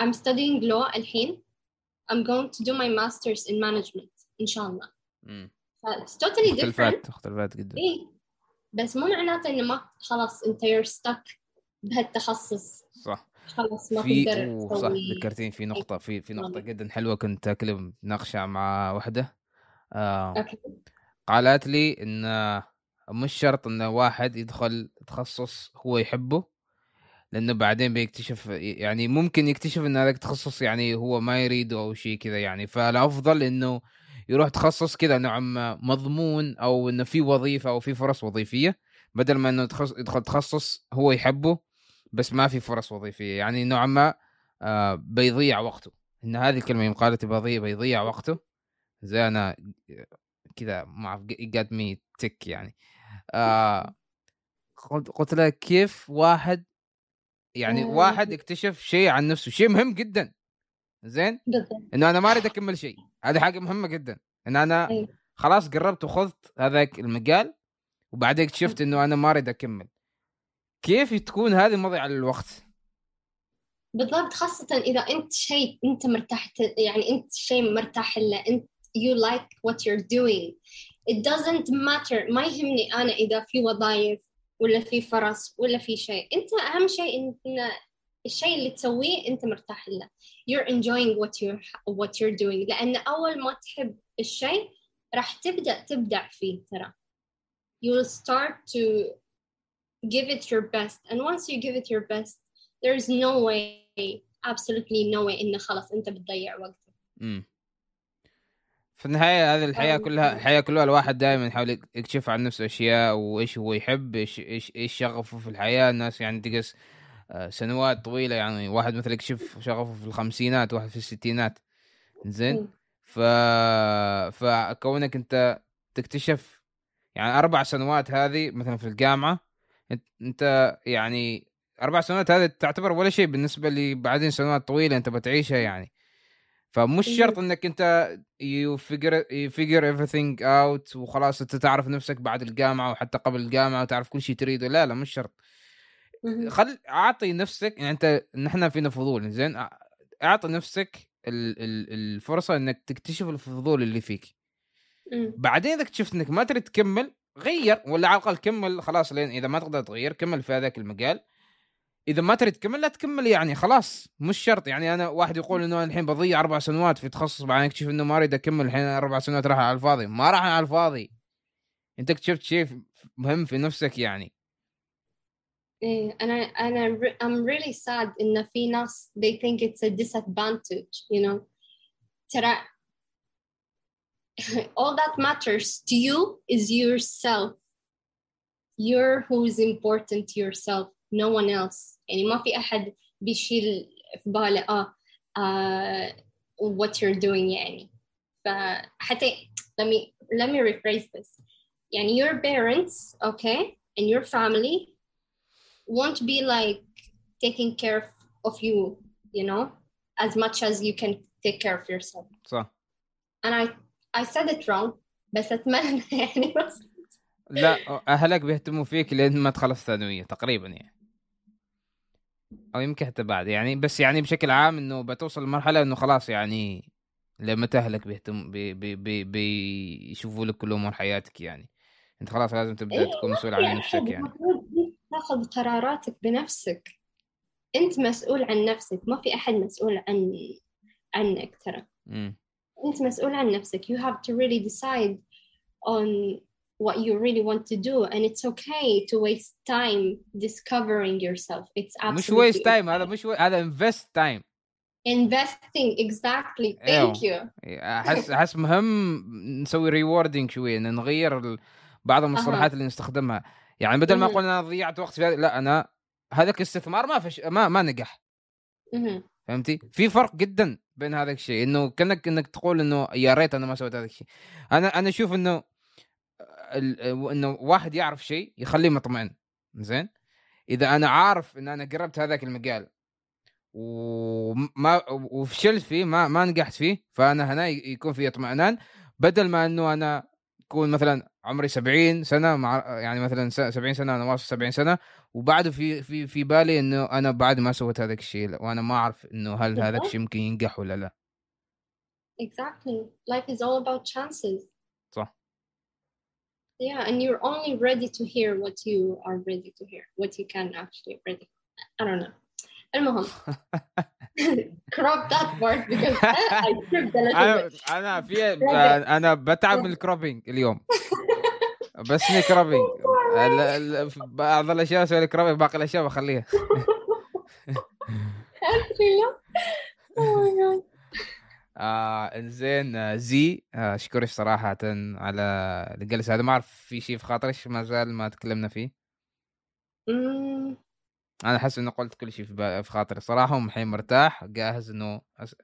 [SPEAKER 1] I'm studying law الحين I'm going to do my masters in management إن شاء الله it's totally different
[SPEAKER 2] اختلفات جدا
[SPEAKER 1] إيه بس مو معناته إنه ما خلاص أنت you're stuck بهالتخصص
[SPEAKER 2] صح
[SPEAKER 1] خلاص ما
[SPEAKER 2] في صح ذكرتيني في نقطة في في نقطة جدا حلوة كنت أكلم ناقشة مع واحدة آه. قالت لي إن مش شرط إن واحد يدخل تخصص هو يحبه لأنه بعدين بيكتشف يعني ممكن يكتشف إن هذا التخصص يعني هو ما يريده أو شيء كذا يعني. فالأفضل إنه يروح تخصص كذا نوع ما مضمون أو إنه في وظيفة أو في فرص وظيفية بدل ما إنه يدخل تخصص هو يحبه. بس ما في فرص وظيفية. يعني نوعا ما آه بيضيع وقته. إن هذه الكلمة يوم قالت بيضيع بيضيع وقته. زي أنا كذا ما أعرف قد مي تك يعني. آه قلت قلت له كيف واحد يعني واحد اكتشف شيء عن نفسه. شيء مهم جدا. زين؟ إنه أنا ما أريد أكمل شيء. هذه حاجة مهمة جدا. إن أنا خلاص قربت وخذت هذاك المجال وبعدين اكتشفت إنه أنا ما أريد أكمل. كيف تكون هذه مضيعة للوقت؟
[SPEAKER 1] بالضبط خاصة إذا أنت شيء أنت مرتاح يعني أنت شيء مرتاح له أنت you like what you're doing. It doesn't matter. ما يهمني أنا إذا في وظائف ولا في فرص ولا في شيء. أنت أهم شيء إن الشيء اللي تسويه أنت مرتاح له. You're enjoying what you're what you're doing. لأن أول ما تحب الشيء راح تبدأ تبدع فيه ترى. You'll start to give it your best. And once you give it your best there's no way absolutely no way انه خلاص أنت بتضيع وقتك.
[SPEAKER 2] امم في النهاية هذه الحياة كلها الحياة كلها الواحد دائما يحاول يكشف عن نفسه أشياء وإيش هو يحب إيش إيش إيش شغفه في الحياة. الناس يعني تقص آه، سنوات طويلة يعني واحد مثلا يكشف شغفه في الخمسينات واحد في الستينات. زين؟ ف فكونك أنت تكتشف يعني أربع سنوات هذه مثلا في الجامعة انت يعني أربع سنوات هذه تعتبر ولا شيء بالنسبة لي بعدين سنوات طويلة أنت بتعيشها يعني. فمش شرط إنك أنت you figure you figure everything out وخلاص أنت تعرف نفسك بعد الجامعة وحتى قبل الجامعة وتعرف كل شيء تريده. لا لا مش شرط. خل أعطي نفسك يعني انت نحن فينا فضول زين؟ أعطي نفسك ال... ال... الفرصة إنك تكتشف الفضول اللي فيك. بعدين إذا اكتشفت إنك ما تريد تكمل غير ولا على الأقل كمل خلاص لين إذا ما تقدر تغير كمل في هذاك المجال. إذا ما تريد تكمل لا تكمل يعني خلاص مش شرط. يعني أنا واحد يقول إنه الحين بضيع أربع سنوات في تخصص بعدين أكتشف إنه ما أريد أكمل الحين أربع سنوات راح على الفاضي. ما راح على الفاضي. أنت اكتشفت شيء مهم في نفسك يعني.
[SPEAKER 1] أنا أنا re- I'm really sad إن في ناس they think it's a disadvantage you know. ترى *laughs* all that matters to you is yourself you're who is important to yourself no one else يعني ما في أحد بيشيل في باله آه uh, what you're doing يعني فحتى let me let me rephrase this يعني your parents okay and your family won't be like taking care of you you know as much as you can take care of yourself
[SPEAKER 2] صح
[SPEAKER 1] and I I said it wrong بس أتمنى *laughs* يعني بس
[SPEAKER 2] لا أهلك بيهتموا فيك لين ما تخلص الثانوية تقريبا يعني. أو يمكن حتى بعد يعني بس يعني بشكل عام إنه بتوصل لمرحلة إنه خلاص يعني لما أهلك بيهتم بي بي بي بيشوفوا لك كل أمور حياتك يعني. أنت خلاص لازم تبدأ
[SPEAKER 1] إيه،
[SPEAKER 2] تكون مسؤول عن نفسك يعني.
[SPEAKER 1] تاخذ قراراتك بنفسك. أنت مسؤول عن نفسك ما في أحد مسؤول عن عنك ترى.
[SPEAKER 2] امم
[SPEAKER 1] أنت مسؤول عن نفسك you have to really decide on what you really want to do and it's okay to waste time discovering yourself it's absolutely
[SPEAKER 2] مش ويست تايم هذا مش وي... هذا انفست تايم
[SPEAKER 1] investing exactly
[SPEAKER 2] أيوه.
[SPEAKER 1] thank you
[SPEAKER 2] احس احس مهم نسوي ريوردنج شويه إن نغير ال- بعض المصطلحات اللي نستخدمها يعني بدل ما
[SPEAKER 1] مهم.
[SPEAKER 2] اقول انا ضيعت وقت في هذا لا انا هذاك الاستثمار ما فش... ما ما نجح
[SPEAKER 1] مهم.
[SPEAKER 2] فهمتي؟ في فرق جدا بين هذا الشيء إنه كانك إنك تقول إنه يا ريت أنا ما سويت هذا الشيء. أنا أنا أشوف إنه ال- إنه واحد يعرف شيء يخليه مطمئن. زين؟ إذا أنا عارف إن أنا قربت هذاك المجال وما وفشلت فيه ما ما نجحت فيه فأنا هنا يكون في اطمئنان بدل ما إنه أنا يكون مثلا عمري 70 سنة مع يعني مثلا س- 70 سنة أنا واصل 70 سنة. وبعده في في في بالي إنه أنا بعد ما سويت هذاك الشيء وأنا ما أعرف إنه هل
[SPEAKER 1] بالضبط.
[SPEAKER 2] الشيء ممكن ينجح ولا لا.
[SPEAKER 1] Exactly. Life is all about chances.
[SPEAKER 2] صح.
[SPEAKER 1] Yeah and you're only ready to hear what you are ready to hear. What you can actually ready. I don't know. المهم. *laughs* Crop that part because I tripped a little *laughs* bit.
[SPEAKER 2] أنا في *laughs* أنا بتعب من الكروبينج اليوم. بس ال- بعض الأشياء أسوي لك كروبينج باقي الأشياء بخليها. *laughs* آه إنزين آه، زي آه، اشكرك صراحة على الجلسة هذا ما أعرف في شيء في خاطرك ما زال ما تكلمنا فيه؟
[SPEAKER 1] mm,
[SPEAKER 2] أنا أحس إنه قلت كل شيء في في خاطري. صراحة والحين مرتاح جاهز إنه أس...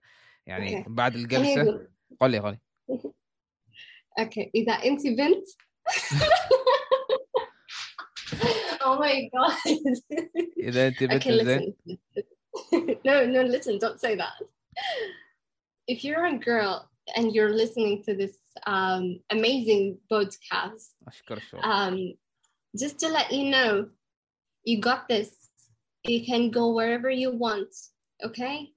[SPEAKER 2] يعني. بعد الجلسة.
[SPEAKER 1] أقول.
[SPEAKER 2] قول. لي قول لي *laughs*
[SPEAKER 1] أوكي. إذا أنت بنت oh my god.
[SPEAKER 2] you
[SPEAKER 1] okay, listen. no, no, listen, don't say that. If you're a girl and you're listening to this um, amazing podcast, um, just to let you know, you got this. You can go wherever you want, okay?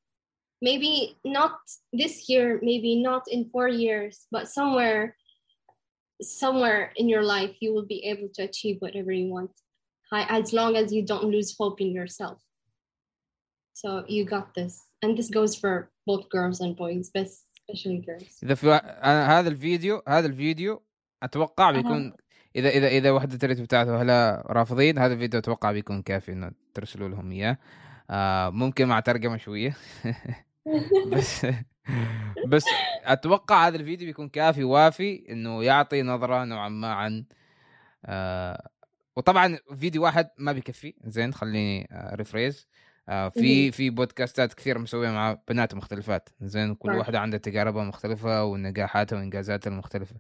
[SPEAKER 1] Maybe not this year, maybe not in four years, but somewhere somewhere in your life you will be able to achieve whatever you want Hi- as long as you don't lose hope in yourself so you got this and this goes for both girls and boys but especially girls
[SPEAKER 2] اذا في وا- أنا هذا الفيديو هذا الفيديو اتوقع بيكون اذا اذا اذا وحده الريت بتاعته هلا رافضين هذا الفيديو اتوقع بيكون كافي انه ترسلوا لهم اياه آه ممكن مع ترجمه شويه *laughs* بس *laughs* بس أتوقع هذا الفيديو بيكون كافي وافي إنه يعطي نظرة نوعا ما عن آه وطبعا فيديو واحد ما بيكفي. زين خليني آه rephrase آه في
[SPEAKER 1] مهم.
[SPEAKER 2] في بودكاستات كثير مسوية مع بنات مختلفات. زين كل. واحدة عندها تجاربها مختلفة ونجاحاتها وإنجازاتها المختلفة.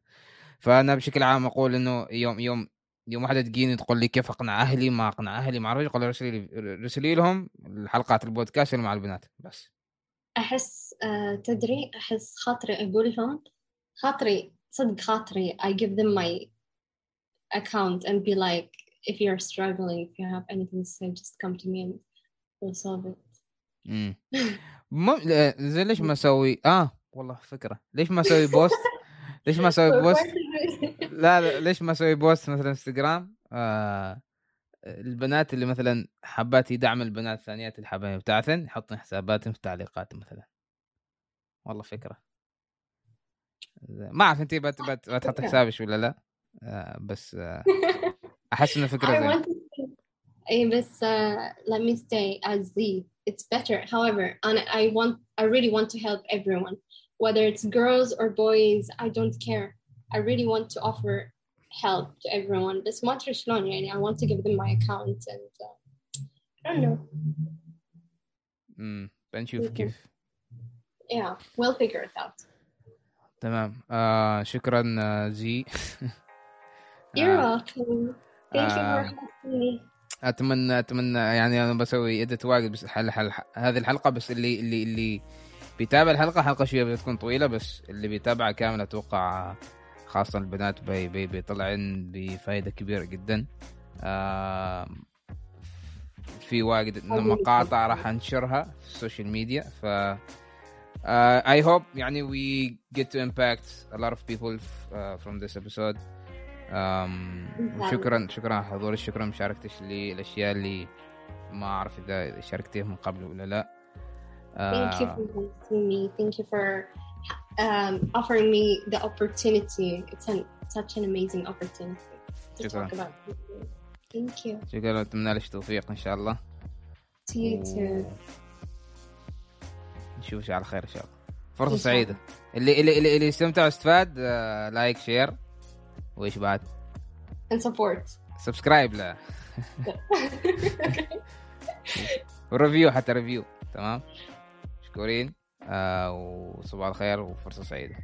[SPEAKER 2] فأنا بشكل عام أقول إنه يوم يوم يوم واحدة تجيني تقول لي كيف أقنع أهلي ما أقنع أهلي ما أعرف أقول لهم الحلقات البودكاست اللي مع البنات. بس.
[SPEAKER 1] أحس آه، تدري أحس خاطري أقول لهم خاطري صدق خاطري I give them my account and be like if you're struggling if you have anything to say just come to me and we'll solve it.
[SPEAKER 2] امم مم... *laughs* زين ليش ما أسوي؟ آه والله فكرة. ليش ما أسوي بوست؟ ليش ما
[SPEAKER 1] أسوي post؟
[SPEAKER 2] لا, لا ليش ما أسوي post مثلا انستغرام آه البنات اللي مثلا حبات يدعم البنات الثانيات الحبايب بتاعتن يحطن حساباتهم في التعليقات مثلا. والله فكرة. ما أعرف انت بت بت بتحط حسابك ولا لا. آه بس آه أحس إنه فكرة *laughs* زين
[SPEAKER 1] اي بس uh, let me stay as Z it's better. However and I want I really want to help everyone. Whether it's girls or boys I don't care. I really want to offer help to everyone. بس ما أدري شلون يعني. I want to give them my account and uh, I don't know.
[SPEAKER 2] امم بنشوف كيف
[SPEAKER 1] yeah we'll figure it out.
[SPEAKER 2] تمام. آه شكرا زي. *laughs*
[SPEAKER 1] You're welcome. Thank you for having me.
[SPEAKER 2] أتمنى أتمنى يعني أنا بسوي ادت واجد بس حل حل. هذه الحلقة بس اللي اللي اللي بيتابع الحلقة حلقة شوية بتكون طويلة بس اللي بيتابعها كامل أتوقع خاصة البنات بي بي بيطلعن بفائدة كبيرة جدا. آه في واجد مقاطع راح أنشرها في السوشيال ميديا ف I uh, hope يعني we get to impact a lot of people uh, from this episode. um, شكرا شكرا على حضورك. شكرا مشاركتك لي الأشياء اللي ما أعرف إذا شاركتيها من قبل ولا لا.
[SPEAKER 1] uh, thank you for me. Thank you for um, offering me the opportunity. It's an such an amazing opportunity to شكرا. talk about. Thank you.
[SPEAKER 2] شكرا اتمنى لك توفيق إن شاء الله.
[SPEAKER 1] To you too.
[SPEAKER 2] نشوفك على خير إن شاء الله. فرصة سعيدة. اللي اللي اللي, اللي استمتع واستفاد like share وإيش بعد؟
[SPEAKER 1] and support.
[SPEAKER 2] subscribe لا. *laughs* *laughs* و review حتى review تمام؟ مشكورين آه وصباح الخير وفرصة سعيدة.